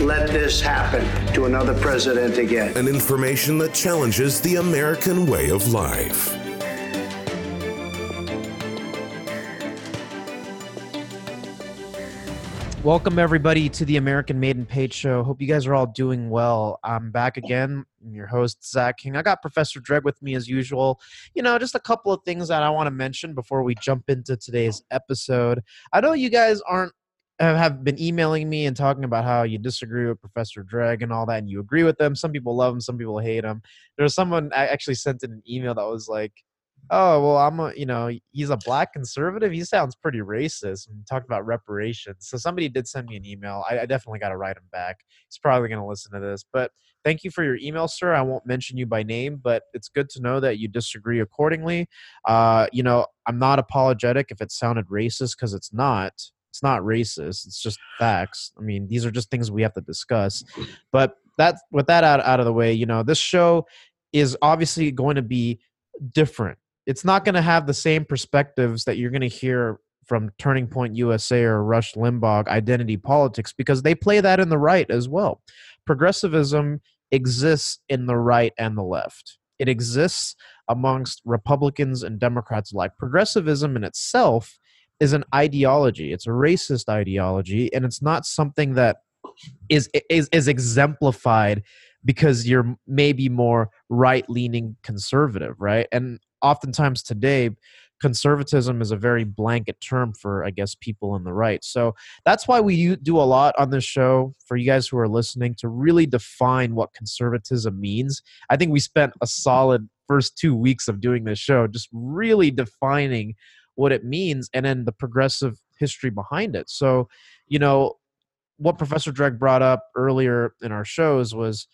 let this happen to another president again. And information that challenges the American way of life. Welcome everybody to the American Made and Paid Show. Hope you guys are all doing well. I'm back again. I'm your host Zach King. I got Professor Dreg with me as usual. You know, just a couple of things that I want to mention before we jump into today's episode. I know you guys aren't have been emailing me and talking about how you disagree with Professor Dreg and all that, and you agree with them. Some people love him, some people hate him. There was someone I actually sent in an email that was like, "Oh, well, I'm a, you know, he's a black conservative. He sounds pretty racist." And talked about reparations. So somebody did send me an email. I, I definitely got to write him back. He's probably going to listen to this, but thank you for your email, sir. I won't mention you by name, but it's good to know that you disagree accordingly. Uh, you know, I'm not apologetic if it sounded racist because it's not it's not racist it's just facts. I mean these are just things we have to discuss. But that with that out, out of the way you know this show is obviously going to be different. It's not going to have the same perspectives that you're going to hear from turning point usa or rush limbaugh identity politics because they play that in the right as well. Progressivism exists in the right and the left. It exists amongst republicans and democrats alike. Progressivism in itself is an ideology. It's a racist ideology, and it's not something that is is, is exemplified because you're maybe more right leaning conservative, right? And oftentimes today, conservatism is a very blanket term for, I guess, people on the right. So that's why we do a lot on this show for you guys who are listening to really define what conservatism means. I think we spent a solid first two weeks of doing this show just really defining what it means and then the progressive history behind it. So, you know, what Professor Dreg brought up earlier in our shows was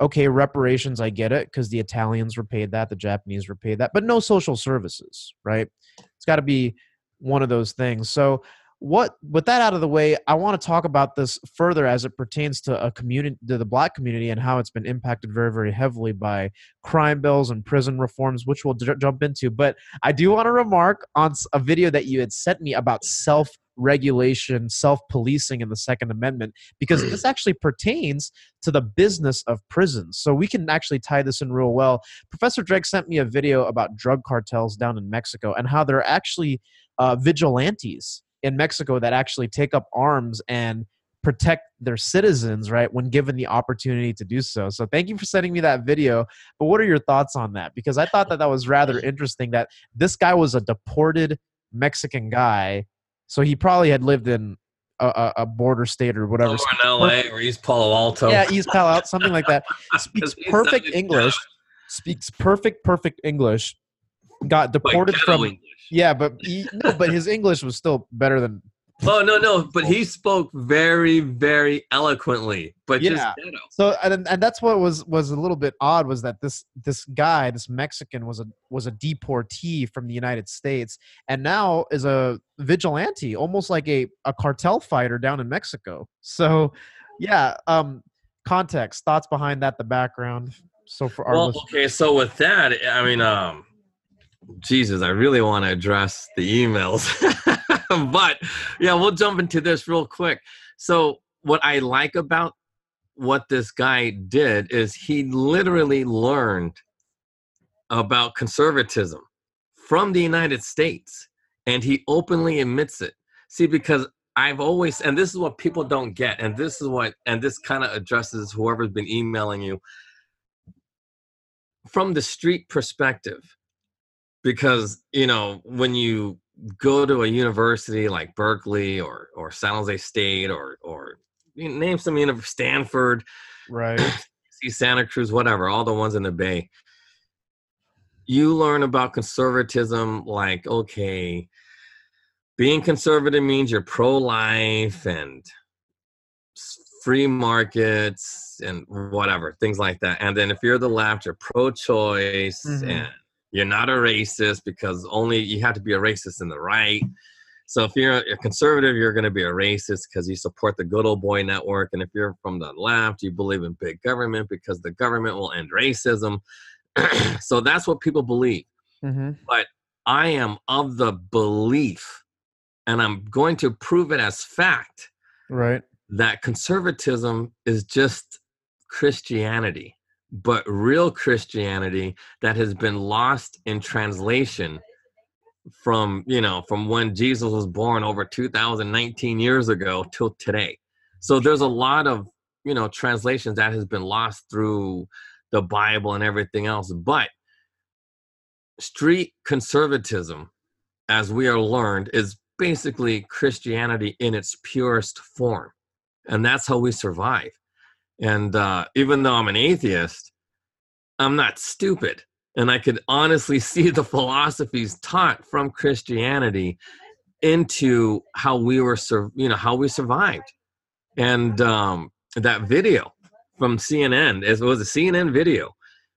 okay, reparations, I get it, because the Italians were paid that, the Japanese were paid that, but no social services, right? It's got to be one of those things. So, what with that out of the way i want to talk about this further as it pertains to a community to the black community and how it's been impacted very very heavily by crime bills and prison reforms which we'll j- jump into but i do want to remark on a video that you had sent me about self regulation, self policing in the Second Amendment, because this actually pertains to the business of prisons. So we can actually tie this in real well. Professor Dreg sent me a video about drug cartels down in Mexico and how they're actually uh, vigilantes in Mexico that actually take up arms and protect their citizens, right, when given the opportunity to do so. So thank you for sending me that video. But what are your thoughts on that? Because I thought that that was rather interesting that this guy was a deported Mexican guy. So he probably had lived in a, a border state or whatever. Somewhere in LA or East Palo Alto. Yeah, East Palo Alto, something like that. Speaks perfect English. Speaks perfect, perfect English. Got deported Like from English. yeah, but he, no, but his English was still better than Oh no, no, but he spoke very, very eloquently, but Yeah. so and, and that's what was was a little bit odd was that this this guy this mexican was a was a deportee from the united states and now is a vigilante almost like a a cartel fighter down in mexico so yeah um context thoughts behind that the background so for our Well, listeners- okay, so with that, I mean, um, Jesus, I really want to address the emails, but yeah, we'll jump into this real quick. So, what I like about what this guy did is he literally learned about conservatism from the United States, and he openly admits it. See, because I've always, and this is what people don't get, and this is what, and this kind of addresses whoever's been emailing you from the street perspective because you know when you go to a university like berkeley or or san jose state or or you name some university stanford right see santa cruz whatever all the ones in the bay you learn about conservatism like okay being conservative means you're pro-life and free markets and whatever things like that and then if you're the left you're pro-choice Mhm. and you're not a racist because only you have to be a racist in the right. So if you're a conservative you're going to be a racist because you support the good old boy network. And if you're from the left you believe in big government because the government will end racism. So that's what people believe. Hmm I am of the belief, and I'm going to prove it as fact, Right. that conservatism is just Christianity, but real Christianity that has been lost in translation from, you know, from when Jesus was born over 2019 years ago till today. So there's a lot of, you know, translations that has been lost through the Bible and everything else. But street conservatism, as we are learned, is basically Christianity in its purest form. And that's how we survive. And uh, even though I'm an atheist, I'm not stupid. And I could honestly see the philosophies taught from Christianity into how we were, you know, how we survived. And um, that video from CNN, it was a CNN video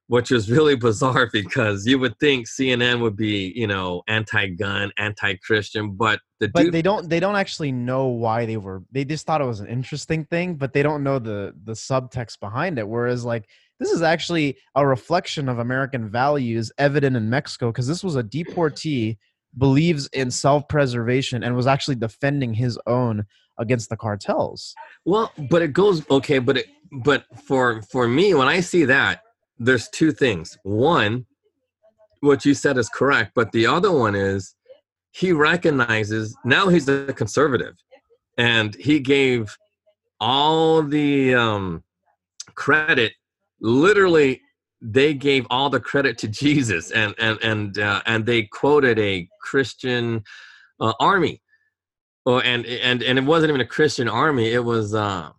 which is really bizarre because you would think CNN would be, you know, anti-gun, anti-Christian, but the But dude, they don't. They don't actually know why they were. They just thought it was an interesting thing, but they don't know the the subtext behind it. Whereas, like, this is actually a reflection of American values evident in Mexico because this was a deportee believes in self-preservation and was actually defending his own against the cartels. well, but it goes okay, but it, but for for me, when I see that, there's two things. One, what you said is correct, but the other one is he recognizes now he's a conservative, and he gave all the um, credit literally they gave all the credit to jesus and and and uh, and they quoted a christian uh, army oh and and and it wasn't even a christian army it was uh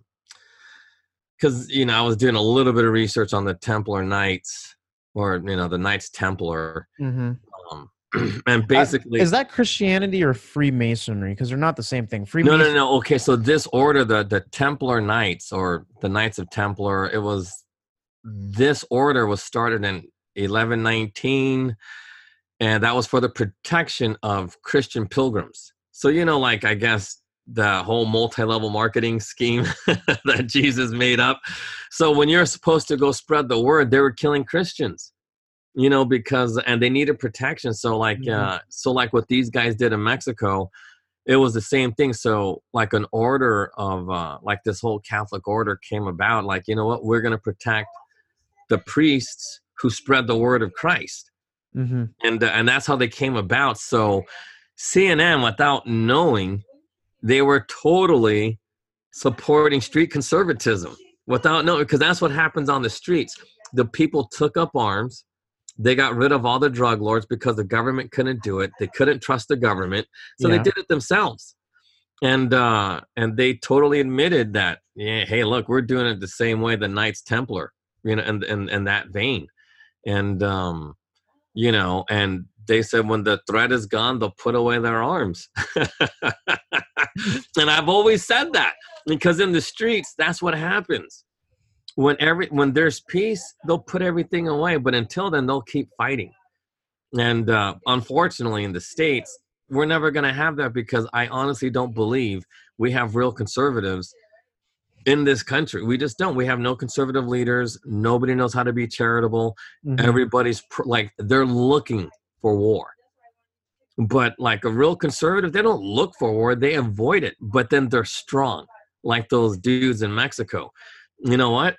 because you know i was doing a little bit of research on the templar knights or you know the knights templar Mm-hmm. um, and basically is that Christianity or Freemasonry? Because they're not the same thing. No, Freemasonry. no, no. Okay, so this order, the the Templar Knights or the Knights of Templar, it was this order was started in 1119, and that was for the protection of Christian pilgrims. So you know, like I guess the whole multi-level marketing scheme that Jesus made up. So when you're supposed to go spread the word, they were killing Christians you know because and they needed protection so like Mhm. uh so like what these guys did in mexico it was the same thing so like an order of uh like this whole catholic order came about like you know what we're going to protect the priests who spread the word of christ Mm-hmm. and uh, and that's how they came about so cnn without knowing they were totally supporting street conservatism without knowing because that's what happens on the streets. The people took up arms. They got rid of all the drug lords because the government couldn't do it. They couldn't trust the government. So they did it themselves. And uh and they totally admitted that yeah hey look we're doing it the same way the knights templar you know and and, and that vein. And um you know and they said when the threat is gone they'll put away their arms. And i've always said that because in the streets that's what happens. When every when there's peace they'll put everything away but until then they'll keep fighting. And uh, unfortunately in the states we're never going to have that because i honestly don't believe we have real conservatives in this country. We just don't. We have no conservative leaders. Nobody knows how to be charitable. Mhm. everybody's pr- like they're looking for war. But like a real conservative they don't look for war they avoid it but then they're strong like those dudes in mexico. You know what?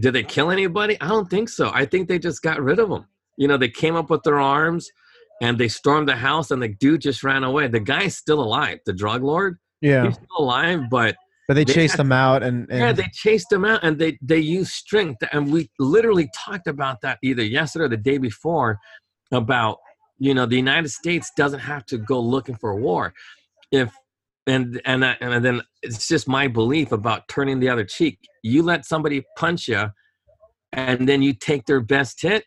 Did they kill anybody? I don't think so. I think they just got rid of them you know they came up with their arms and they stormed the house and the dude just ran away. The guy's still alive the drug lord. Yeah, he's still alive but but they they chased had- them out, and, and yeah, they chased him out and they they used strength. And we literally talked about that either yesterday or the day before about you know the United States doesn't have to go looking for a war. If and and I- and then it's just my belief about turning the other cheek. You let somebody punch you, and then you take their best hit,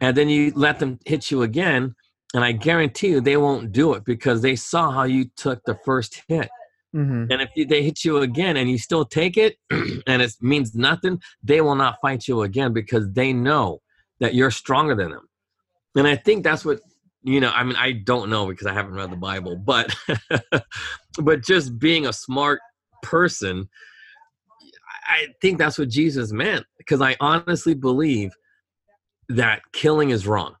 and then you let them hit you again. And I guarantee you they won't do it because they saw how you took the first hit Mhm. And if you- they hit you again and you still take it and it means nothing, they will not fight you again because they know that you're stronger than them. And I think that's what you know. I mean, I don't know because I haven't read the Bible, but but just being a smart person, I think that's what Jesus meant because I honestly believe that killing is wrong.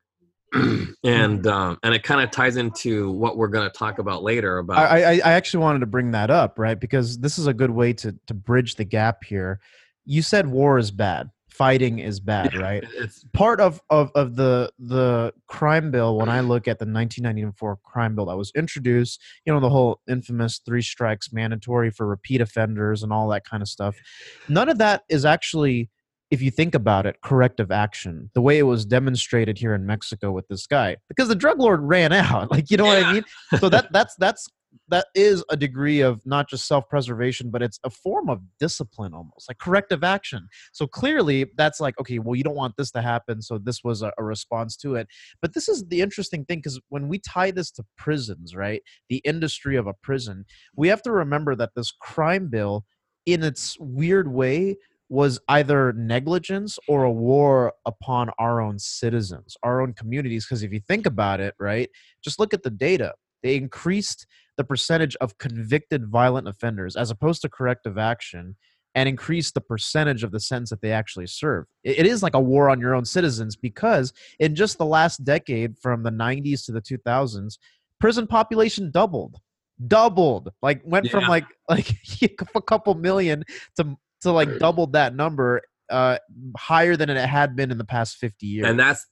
and um, and it kind of ties into what we're going to talk about later about I, I, I actually wanted to bring that up, right? Because this is a good way to to bridge the gap here. You said war is bad, fighting is bad, right? it's Part of, of of the the crime bill, when I look at the 1994 crime bill that was introduced, you know, the whole infamous three strikes mandatory for repeat offenders and all that kind of stuff. None of that is actually, if you think about it, corrective action. The way it was demonstrated here in Mexico with this guy, because the drug lord ran out. Like, you know what I mean? so that that's that's that is a degree of not just self-preservation but it's a form of discipline almost like corrective action. So clearly that's like okay well you don't want this to happen so this was a, a response to it. But this is the interesting thing because when we tie this to prisons right the industry of a prison we have to remember that this crime bill in its weird way was either negligence or a war upon our own citizens our own communities. Because if you think about it right just look at the data they increased the percentage of convicted violent offenders as opposed to corrective action and increased the percentage of the sentence that they actually serve. It is like a war on your own citizens because in just the last decade from the 90s to the 2000s, prison population doubled. Doubled. Like went from like like a couple million to to like doubled that number uh higher than it had been in the past 50 years. and that's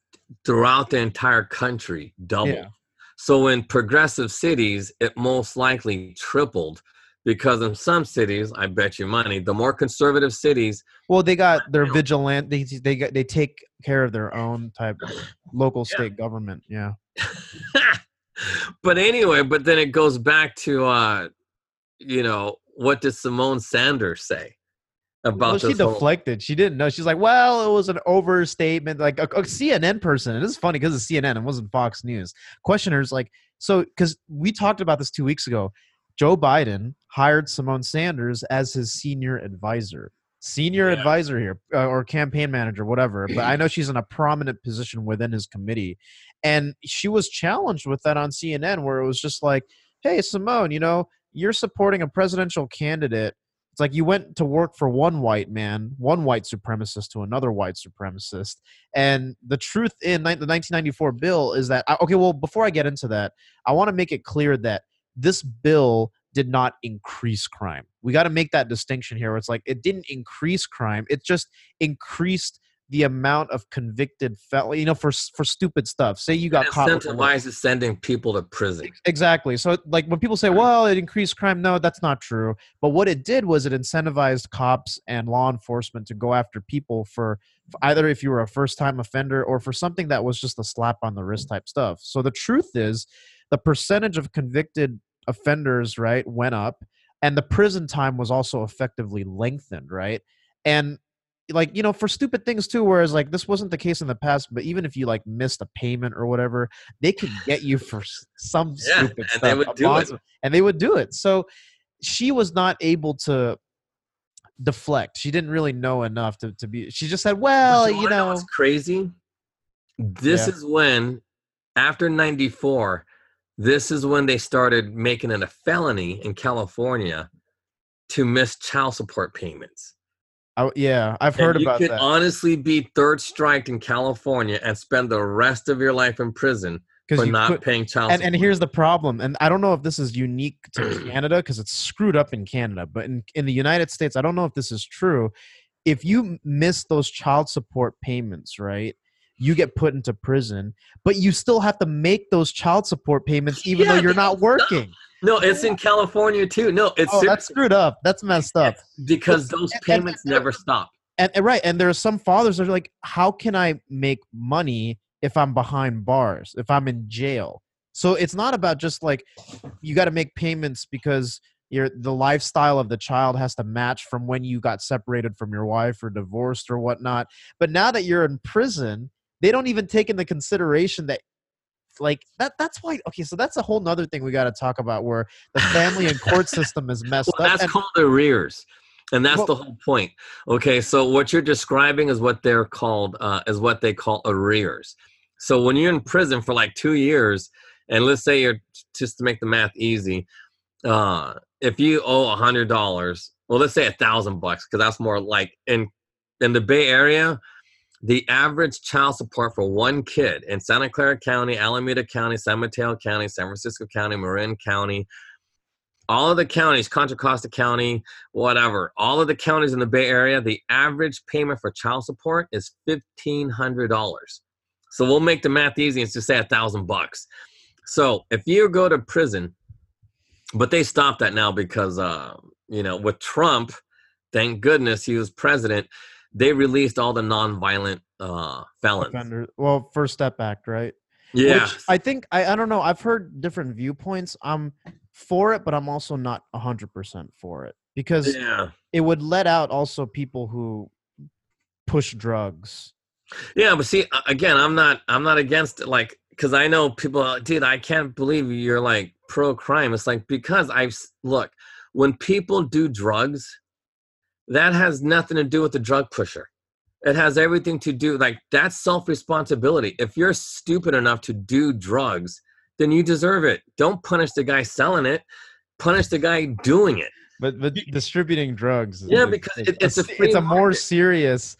throughout the entire country double Yeah. So in progressive cities it most likely tripled because in some cities i bet you money the more conservative cities Well, they got their vigilant. They they got they take care of their own type of local Yeah. state government. Yeah. but anyway but then it goes back to uh you know what does symone sanders say about Well, she whole- deflected. She didn't know. She's like, "Well, it was an overstatement." Like a, a CNN person. And It is funny because it's CNN. It wasn't Fox News. Questioners like so because we talked about this two weeks ago. Joe Biden hired Symone Sanders as his senior advisor. Senior Yeah. advisor here, uh, or campaign manager, whatever. But I know she's in a prominent position within his committee, and she was challenged with that on CNN, where it was just like, "Hey, Symone, you know, you're supporting a presidential candidate it's like you went to work for one white man, one white supremacist to another white supremacist. And the truth in the 1994 bill is that, okay, well, before I get into that, I want to make it clear that this bill did not increase crime. We got to make that distinction here. It's like it didn't increase crime; it just increased the amount of convicted fel you know for for stupid stuff. Say you got caught. incentivizes sending people to prison Exactly. So, like when people say, "Well, it increased crime," no, that's not true. But what it did was it incentivized cops and law enforcement to go after people for for either if you were a first-time offender or for something that was just a slap on the wrist type stuff. So the truth is, the percentage of convicted offenders, right, went up, and the prison time was also effectively lengthened, right, and like you know for stupid things too whereas like this wasn't the case in the past but even if you like missed a payment or whatever they could get you for some Yeah, stupid and stuff they would do it. and they would do it. So she was not able to deflect. She didn't really know enough to, to be she just said well But you know what's crazy? This Yeah. is when after 94 this is when they started making it a felony in california to miss child support payments I, yeah i've heard you about could honestly be third striked in california and spend the rest of your life in prison for you not could, paying child and, support and here's the problem and i don't know if this is unique to canada because it's screwed up in canada but in, in the united states i don't know if this is true. If you miss those child support payments right you get put into prison but you still have to make those child support payments even Yeah, though you're not working. No it's in california too. No it's oh that's screwed up. That's messed up. Because those and- and- payments and- never stop. And, and right and there are some fathers that are like how can i make money if i'm behind bars if i'm in jail? So it's not about just like you got to make payments because your the lifestyle of the child has to match from when you got separated from your wife or divorced or whatnot. But now that you're in prison they don't even take into consideration that like that that's why okay so that's a whole nother thing we got to talk about where the family and court system is messed well, up that's and- called arrears and that's Well- the whole point. Okay so what you're describing is what they're called uh, is what they call arrears. So when you're in prison for like two years and let's say you're just to make the math easy uh, if you owe a hundred dollars well let's say a thousand bucks because that's more like in in the bay area the average child support for one kid in santa clara county alameda county san mateo county san francisco county marin county all of the counties, Contra Costa County, whatever, all of the counties in the Bay Area, the average payment for child support is fifteen hundred dollars. So we'll make the math easy and just say a thousand bucks. So if you go to prison, but they stopped that now because uh, you know with Trump, thank goodness he was president, they released all the nonviolent uh, felons. offender well first step act right Yeah, Which I think I, I don't know. I've heard different viewpoints. I'm for it, but I'm also not hundred percent for it because yeah. it would let out also people who push drugs. Yeah, but see, again, I'm not, I'm not against it, like, because I know people, uh, dude, I can't believe you're like pro crime. It's like because I've look when people do drugs, that has nothing to do with the drug pusher. It has everything to do like that's self responsibility. If you're stupid enough to do drugs, then you deserve it. Don't punish the guy selling it. Punish the guy doing it. But but distributing drugs. Yeah, because it- it's a it's a more market. serious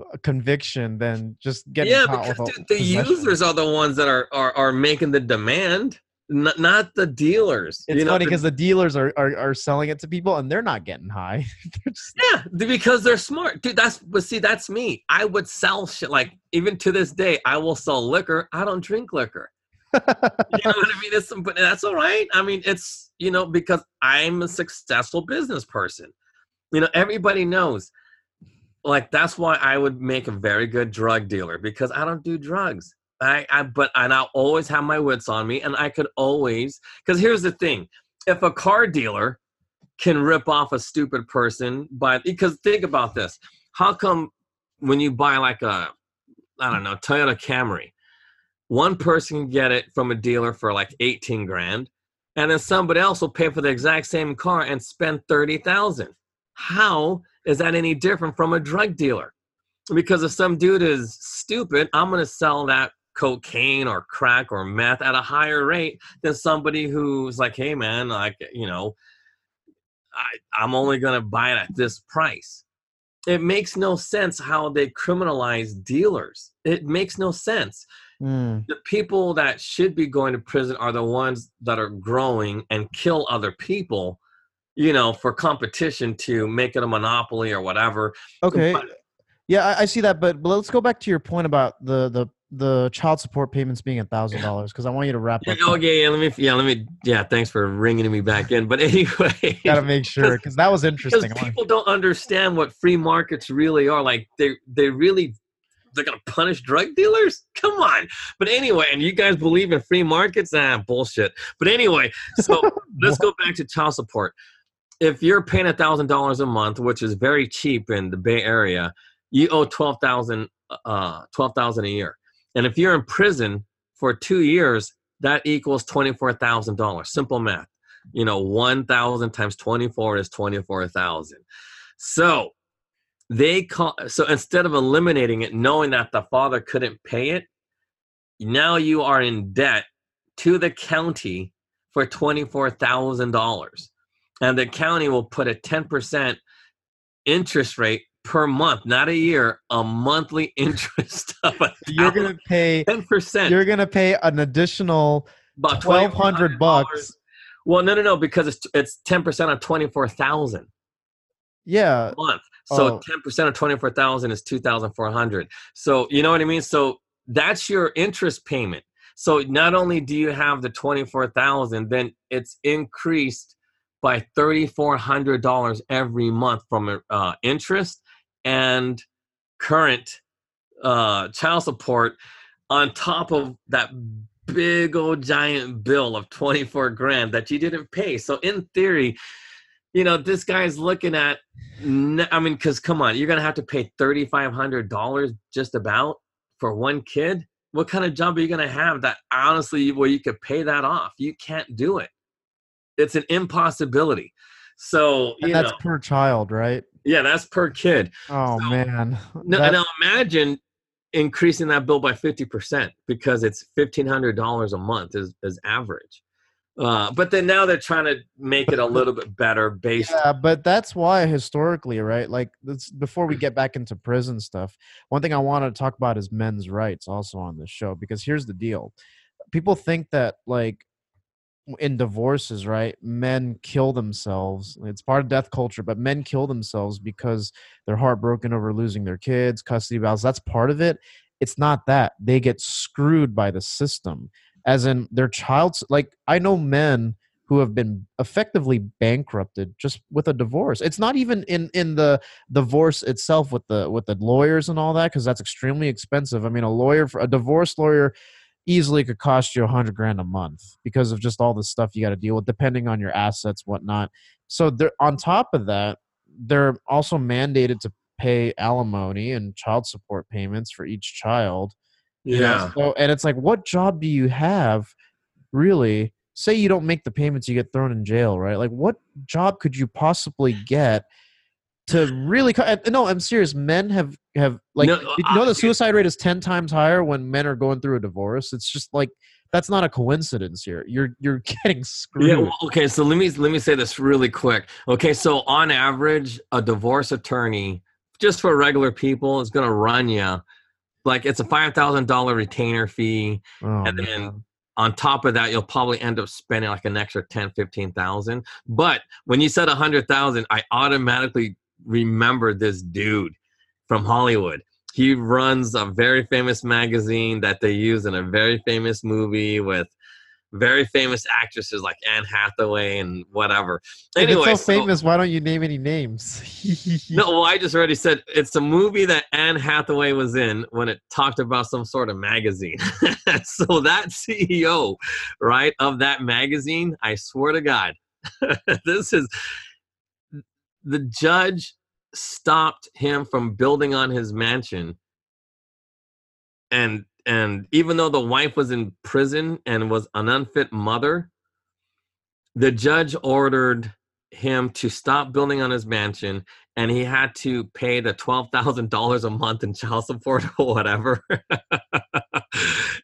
uh, conviction than just getting yeah, caught because dude, the users are the ones that are are, are making the demand, not, not the dealers. It's you know, funny because the dealers are, are are selling it to people and they're not getting high. Just- yeah, because they're smart, dude. That's but see, that's me. I would sell shit like even to this day, I will sell liquor. I don't drink liquor. You know what I mean? It's but that's all right. I mean, it's you know because I'm a successful business person. You know, everybody knows. Like that's why I would make a very good drug dealer because I don't do drugs. I, I but and I'll always have my wits on me, and I could always because here's the thing: if a car dealer can rip off a stupid person by because think about this: how come when you buy like a I don't know Toyota Camry, one person can get it from a dealer for like eighteen grand, and then somebody else will pay for the exact same car and spend thirty thousand. How is that any different from a drug dealer? Because if some dude is stupid, I'm going to sell that cocaine or crack or meth at a higher rate than somebody who's like, hey man, like you know, I, I'm only going to buy it at this price. It makes no sense how they criminalize dealers. It makes no sense Mm. the people that should be going to prison are the ones that are growing and kill other people you know for competition to make it a monopoly or whatever Okay. But- Yeah, I, I see that, but, but let's go back to your point about the the the child support payments being a thousand dollars because I want you to wrap yeah, up. okay yeah let me yeah let me yeah thanks for ringing me back in but anyway. Gotta make sure because that was interesting. People don't understand what free markets really are like they they really they're gonna punish drug dealers? Come on. But anyway and you guys believe in free markets? Ah bullshit. But anyway so let's go back to child support. If you're paying a thousand dollars a month which is very cheap in the bay area you owe 12000 uh 12000 a year and if you're in prison for two years that equals $24000 simple math. You know 1000 times 24 is 24000 so they call so instead of eliminating it knowing that the father couldn't pay it now you are in debt to the county for $24000 and the county will put a 10% interest rate per month not a year a monthly interest of a you're gonna pay 10% you're gonna pay an additional about twelve hundred bucks. well no no no because it's it's 10% of 24000 Yeah, a month. So Oh. ten percent of twenty four thousand is two thousand four hundred. So you know what I mean. So that's your interest payment. So not only do you have the twenty four thousand, then it's increased by thirty four hundred dollars every month from uh, interest and current uh, child support on top of that big old giant bill of 24 grand that you didn't pay. So in theory, you know, this guy's looking at, I mean, because come on, you're gonna have to pay thirty five hundred dollars just about for one kid. what kind of job are you going to have that honestly where you could pay that off? You can't do it. It's an impossibility. So And that's know, per child, right? Yeah, that's per kid. Oh So- man. No, now imagine increasing that bill by 50% because it's $1,500 a month is, is average. Uh, but then now they're trying to make it a little bit better based Yeah, but that's why historically, right? Like this, before we get back into prison stuff, one thing I want to talk about is men's rights also on this show because here's the deal. People think that like in divorces, right, men kill themselves. It's part of death culture, but men kill themselves because they're heartbroken over losing their kids, custody battles. That's part of it. It's not that. They get screwed by the system. As in their child's like I know men who have been effectively bankrupted just with a divorce. It's not even in in the divorce itself with the with the lawyers and all that because that's extremely expensive. I mean, a lawyer for a divorce lawyer easily could cost you a hundred grand a month because of just all the stuff you got to deal with, depending on your assets, whatnot. So they're on top of that, they're also mandated to pay alimony and child support payments for each child. yeah So and it's like, what job do you have, really? Say you don't make the payments, you get thrown in jail, right? Like, what job could you possibly get to really? No, I'm serious. Men have have like, No, you know I- the suicide rate is ten times higher when men are going through a divorce. It's just like that's not a coincidence here. You're you're getting screwed. Yeah. well, okay. So let me let me say this really quick. Okay. So on average, a divorce attorney, just for regular people, is going to run you like it's a five thousand dollar retainer fee, Oh, and then on top of that, you'll probably end up spending like an extra 10, 15,000. But when you said a hundred thousand, I automatically remembered this dude from Hollywood. He runs a very famous magazine that they use in a very famous movie with very famous actresses like Anne Hathaway and whatever. If Anyway, it's so famous. why don't you name any names? no, well, I just already said it's a movie that Anne Hathaway was in when it talked about some sort of magazine. so that CEO, right, of that magazine, I swear to God, this is the judge stopped him from building on his mansion and and even though the wife was in prison and was an unfit mother the judge ordered him to stop building on his mansion and he had to pay the $12,000 a month in child support or whatever.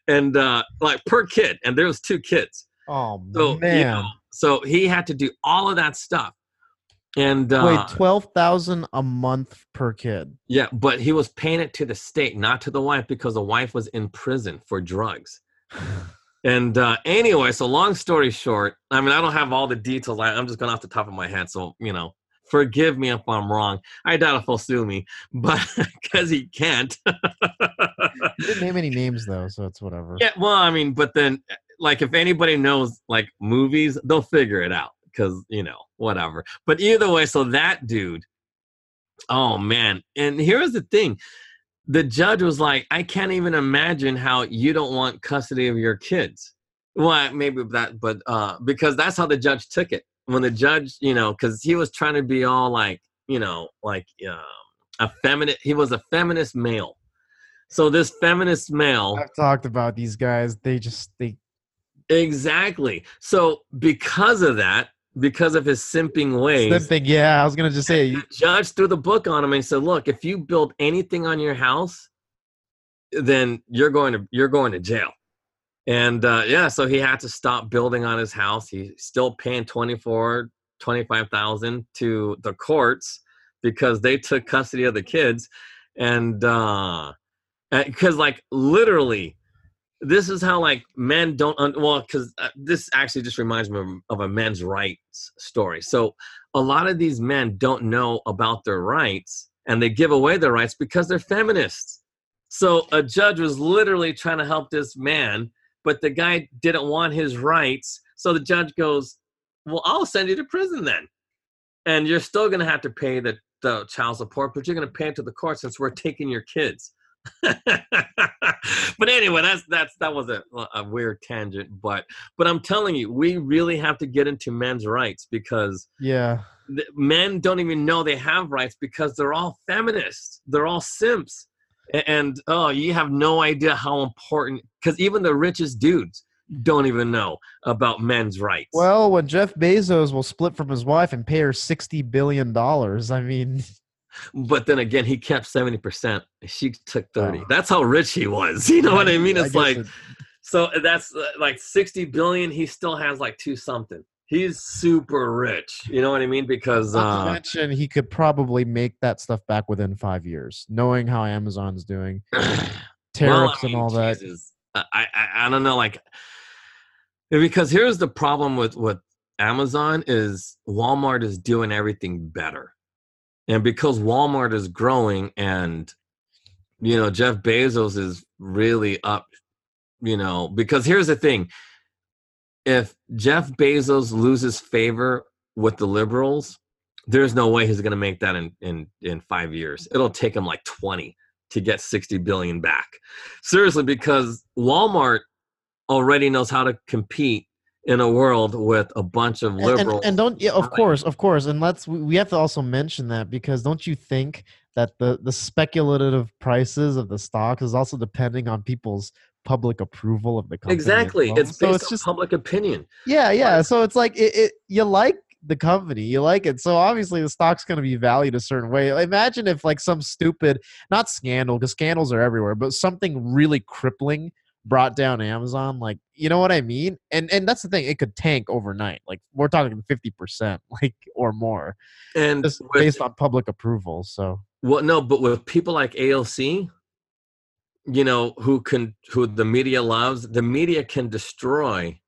and uh like per kid and there was two kids. oh So man. you know, so he had to do all of that stuff. And uh Wait, twelve thousand a month per kid. yeah, but he was paying it to the state, not to the wife because the wife was in prison for drugs. And uh, anyway, so long story short, I mean, I don't have all the details. I, I'm just going off the top of my head. So, you know, forgive me if I'm wrong. I doubt if he'll sue me, but because he can't. You didn't name any names though, so it's whatever. yeah, well, I mean, but then, like, if anybody knows like movies, they'll figure it out because, you know, whatever. But either way, so that dude, oh man. And here's the thing the judge was like, I can't even imagine how you don't want custody of your kids. Well, maybe that, but uh, because that's how the judge took it. When the judge, you know, because he was trying to be all like, you know, like um, a feminine, he was a feminist male. So this feminist male, I've talked about these guys. They just they exactly. So because of that, because of his simping ways, simping. Yeah, I was gonna just say. the judge threw the book on him and said, "Look, if you build anything on your house, then you're going to you're going to jail." And uh, yeah, so he had to stop building on his house. He's still paying 24, 25,000 to the courts because they took custody of the kids. And uh because like literally this is how like men don't un- well because uh, this actually just reminds me of, of a men's rights story. So a lot of these men don't know about their rights and they give away their rights because they're feminists. So a judge was literally trying to help this man but the guy didn't want his rights. So the judge goes well i'll send you to prison then. And you're still going to have to pay the, the child support but you're going to pay it to the court since we're taking your kids but anyway, that's that's that was a, a weird tangent. But but I'm telling you, we really have to get into men's rights because Yeah, men don't even know they have rights because they're all feminists. They're all simps. A- And oh, you have no idea how important because even the richest dudes don't even know about men's rights. Well, when Jeff Bezos will split from his wife and pay her sixty billion dollars, I mean, but then again, he kept seventy percent. She took thirty. Oh. That's how rich he was. You know what I mean? It's guess like it- so that's uh, like sixty billion. He still has like two something. He's super rich. You know what I mean? Because not to uh, mention he could probably make that stuff back within five years, knowing how Amazon's doing, tariffs Well, I and mean, all that. I, I I don't know, like because here's the problem with with Amazon is Walmart is doing everything better, and because Walmart is growing and you know Jeff Bezos is really up, you know because here's the thing, if Jeff Bezos loses favor with the liberals, there's no way he's going to make that in in in five years. It'll take him like twenty to get 60 billion back. Seriously, because Walmart already knows how to compete in a world with a bunch of And- and, liberals. and don't yeah, of course, of course, and let's we- have to also mention that because don't you think that the the speculative prices of the stocks is also depending on people's public approval of the company? exactly. well? It's based so it's on just public opinion. yeah, yeah. So it's like it, it you like the company, you like it. So obviously the stock's going to be valued a certain way. Imagine if like some stupid, not scandal, because scandals are everywhere, but something really crippling brought down Amazon. Like, you know what I mean? And and that's the thing, it could tank overnight. Like we're talking fifty percent, like or more, And just with, based on public approval. So well, no, but with people like AOC, you know, who can who the media loves, the media can destroy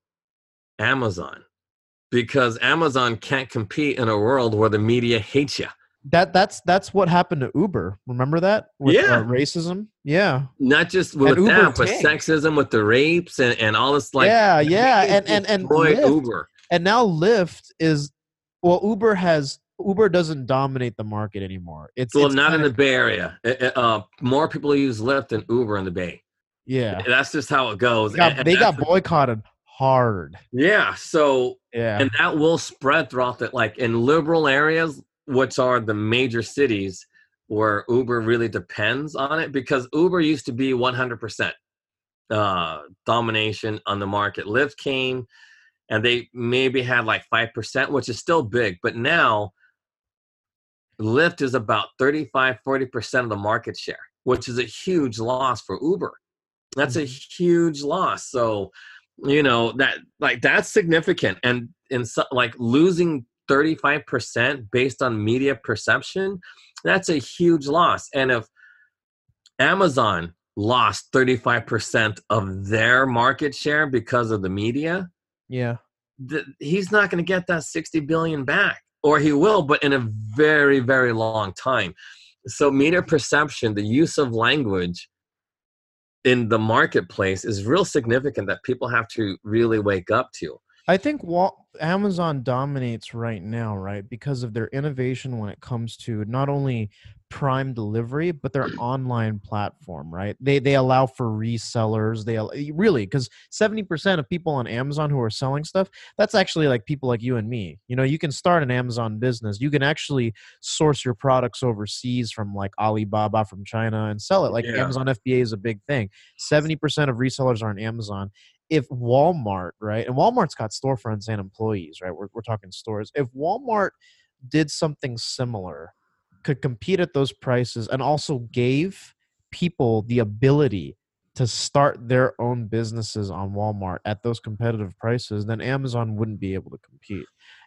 Amazon because Amazon can't compete in a world where the media hates you. That that's that's what happened to Uber. Remember that? With, Yeah. uh, racism. Yeah. not just with Uber that, but sexism with the rapes and, and all this like yeah, yeah, and and and Lyft, Uber. and now Lyft is well, Uber has Uber doesn't dominate the market anymore. It's Well, it's not in the Bay Area. Uh, uh, uh, more people use Lyft than Uber in the Bay. yeah. That's just how it goes. They got, And- and they got boycotted hard. yeah. So Yeah, and that will spread throughout the like in liberal areas, which are the major cities where Uber really depends on it, because Uber used to be 100% uh, domination on the market. Lyft came, and they maybe had like five percent, which is still big, but now Lyft is about 35, 40 percent of the market share, which is a huge loss for Uber. That's a huge loss. So you know that like that's significant and in so, like losing 35% based on media perception that's a huge loss. And if amazon lost 35% of their market share because of the media yeah. th- he's not going to get that 60 billion back or he will but in a very very long time. So media perception the use of language in the marketplace is real significant that people have to really wake up to. I think Wal- Amazon dominates right now, right, because of their innovation when it comes to not only Prime delivery but their online platform, right? They they allow for resellers. They really because seventy percent of people on Amazon who are selling stuff, that's actually like people like you and me. You know, you can start an Amazon business. You can actually source your products overseas from like Alibaba from China and sell it. Like Yeah. Amazon FBA is a big thing. Seventy percent of resellers are on Amazon if Walmart, right, and Walmart's got storefronts and employees, right? We're, we're talking stores. If Walmart did something similar, could compete at those prices, and also gave people the ability to start their own businesses on Walmart at those competitive prices, then Amazon wouldn't be able to compete.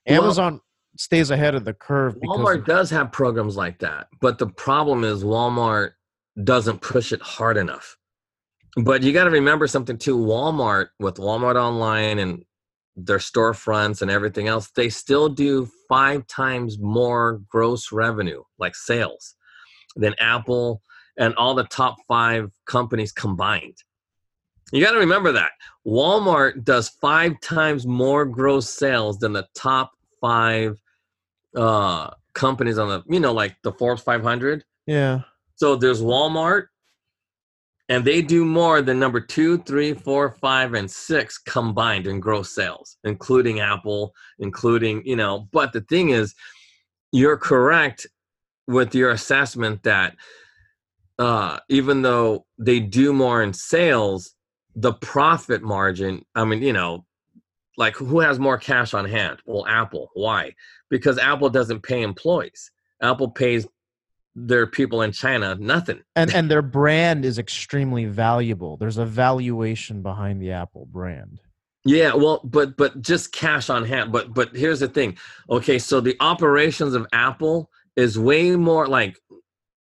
Well- Amazon stays ahead of the curve Walmart does have programs like that, but the problem is Walmart doesn't push it hard enough. But you got to remember something too. Walmart with Walmart online and their storefronts and everything else, they still do five times more gross revenue, like sales, than Apple and all the top five companies combined. You got to remember that Walmart does five times more gross sales than the top five uh companies on the you know like the Forbes 500. yeah, So there's Walmart, and they do more than number two, three, four, five, and six combined in gross sales, including Apple, including you know. But the thing is, you're correct with your assessment that uh, even though they do more in sales, the profit margin, I mean, you know, like who has more cash on hand? Well, Apple. Why? Because Apple doesn't pay employees. Apple pays their people in China nothing. And and their brand is extremely valuable. There's a valuation behind the Apple brand. Yeah, well, but but just cash on hand. But but here's the thing. Okay, so the operations of Apple is way more like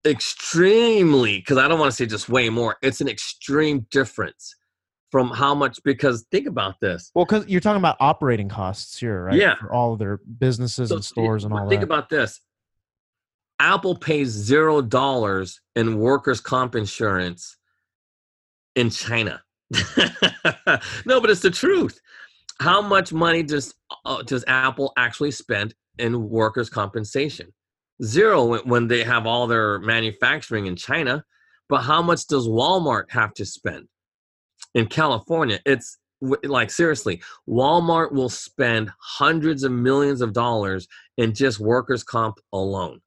extremely because I don't want to say just way more. It's an extreme difference from how much because think about this. Well, because you're talking about operating costs here, right? Yeah. For all of their businesses So and stores and all think that. about this. Apple pays zero dollars in workers' comp insurance in China. no, but it's the truth. How much money does uh, does Apple actually spend in workers' compensation? Zero when, when they have all their manufacturing in China. But how much does Walmart have to spend in California? It's like seriously, Walmart will spend hundreds of millions of dollars in just workers' comp alone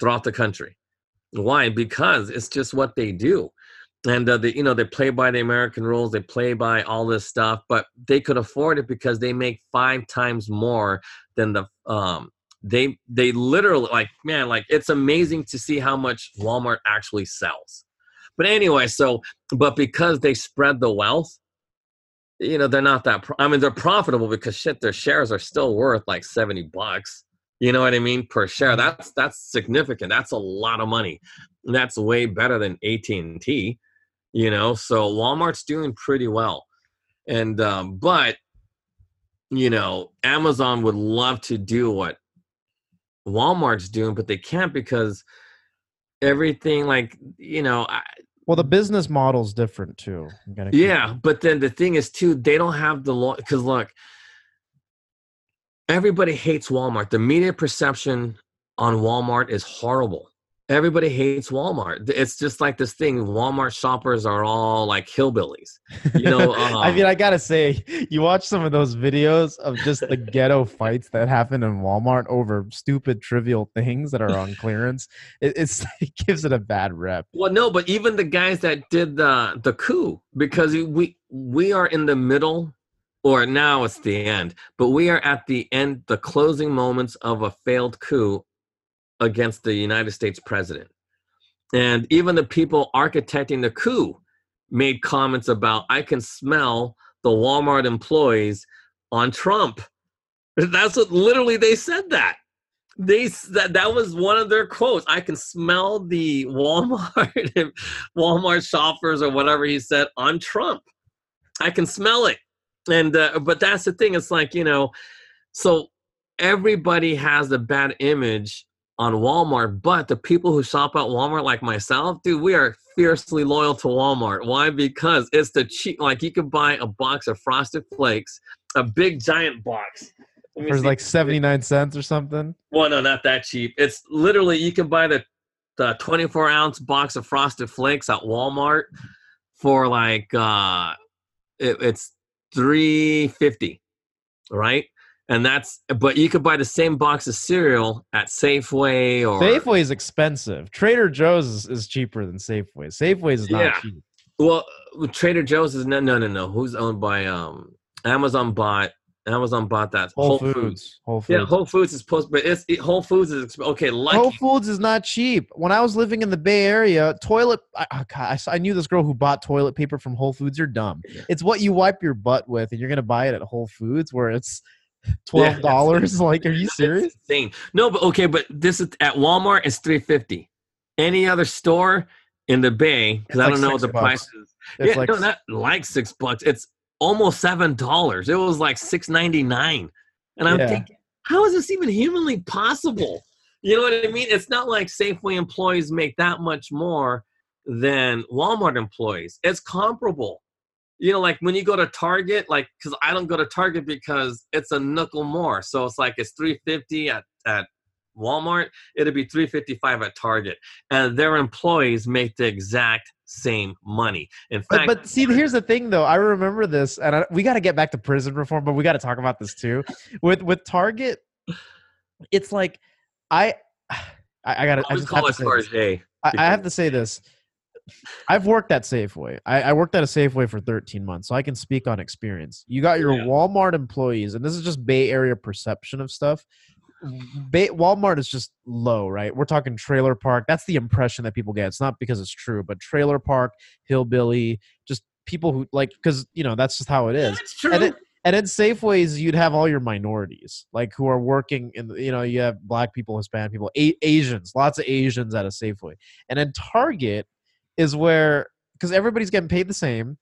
throughout the country. Why? Because it's just what they do. And uh, they, you know, they play by the American rules. They play by all this stuff, but they could afford it because they make five times more than the. Um, they they literally like man, like it's amazing to see how much Walmart actually sells. But anyway, so but because they spread the wealth, you know, they're not that. Pro- I mean, they're profitable because shit, their shares are still worth like seventy bucks. You know what I mean per share. That's that's significant. That's a lot of money. That's way better than AT and T. You know, so Walmart's doing pretty well, and um, but you know, Amazon would love to do what Walmart's doing, but they can't because everything like you know I, well, the business model's different too. You gotta keep- yeah, but then the thing is too, they don't have the law because look, everybody hates Walmart. The media perception on Walmart is horrible. Everybody hates Walmart. It's just like this thing. Walmart shoppers are all like hillbillies. You know, I um, mean, I gotta say, you watch some of those videos of just the ghetto fights that happen in Walmart over stupid, trivial things that are on clearance. It, it's it gives it a bad rep. Well, no, but even the guys that did the the coup, because we we are in the middle, or now it's the end, but we are at the end, the closing moments of a failed coup against the United States president, and even the people architecting the coup made comments about I can smell the Walmart employees on Trump. That's what literally they said that they that that was one of their quotes. I can smell the Walmart Walmart shoppers or whatever he said on Trump. I can smell it, and uh, but that's the thing. It's like you know, so everybody has a bad image on Walmart, but the people who shop at Walmart, like myself, dude, we are fiercely loyal to Walmart. Why? Because it's the cheap. Like you can buy a box of Frosted Flakes, a big giant box. For like 79 cents or something. Well, no, not that cheap. It's literally you can buy the the 24 ounce box of Frosted Flakes at Walmart for like uh it, it's 350 right and that's but you could buy the same box of cereal at safeway or Safeway is expensive. Trader Joe's is, is cheaper than Safeway. Safeway is not Yeah. cheap. well trader joe's is no no no no who's owned by um amazon bought amazon bought that Whole, Foods. Whole Foods. yeah whole foods is supposed but it's it, whole foods is okay lucky Whole Foods is not cheap. When I was living in the Bay Area, toilet. I, oh God, I, I knew this girl who bought toilet paper from Whole Foods. You're dumb. It's what you wipe your butt with, and you're gonna buy it at Whole Foods where it's twelve dollars. like, are you serious? insane. No, but okay, but this is at Walmart. It's three fifty. Any other store in the Bay? Because I like don't know six the bucks. prices. It's yeah, like no, not like six bucks. It's almost seven dollars. It was like six ninety nine, and I'm Yeah. thinking, how is this even humanly possible? You know what I mean? It's not like Safeway employees make that much more than Walmart employees. It's comparable. You know, like when you go to Target, like because I don't go to Target because it's a nickel more. So it's like it's three fifty at at Walmart. It'll be three fifty five at Target, and their employees make the exact same money. In But, fact, but see, here's the thing, though. I remember this, and I, we got to get back to prison reform, but we got to talk about this too. With with Target, it's like I, I, I gotta. I just call have it to say this. Target. I, I have to say this. I've worked at Safeway. I, I worked at a Safeway for 13 months, so I can speak on experience. You got your Yeah. Walmart employees, and this is just Bay Area perception of stuff. Bay, Walmart is just low, right? We're talking trailer park. That's the impression that people get. It's not because it's true, but trailer park, hillbilly, just people who like because you know that's just how it is. That's true. And then, and in Safeways, you'd have all your minorities, like who are working in, you know, you have black people, Hispanic people, a- Asians, lots of Asians at a Safeway. And then Target is where, because everybody's getting paid the same,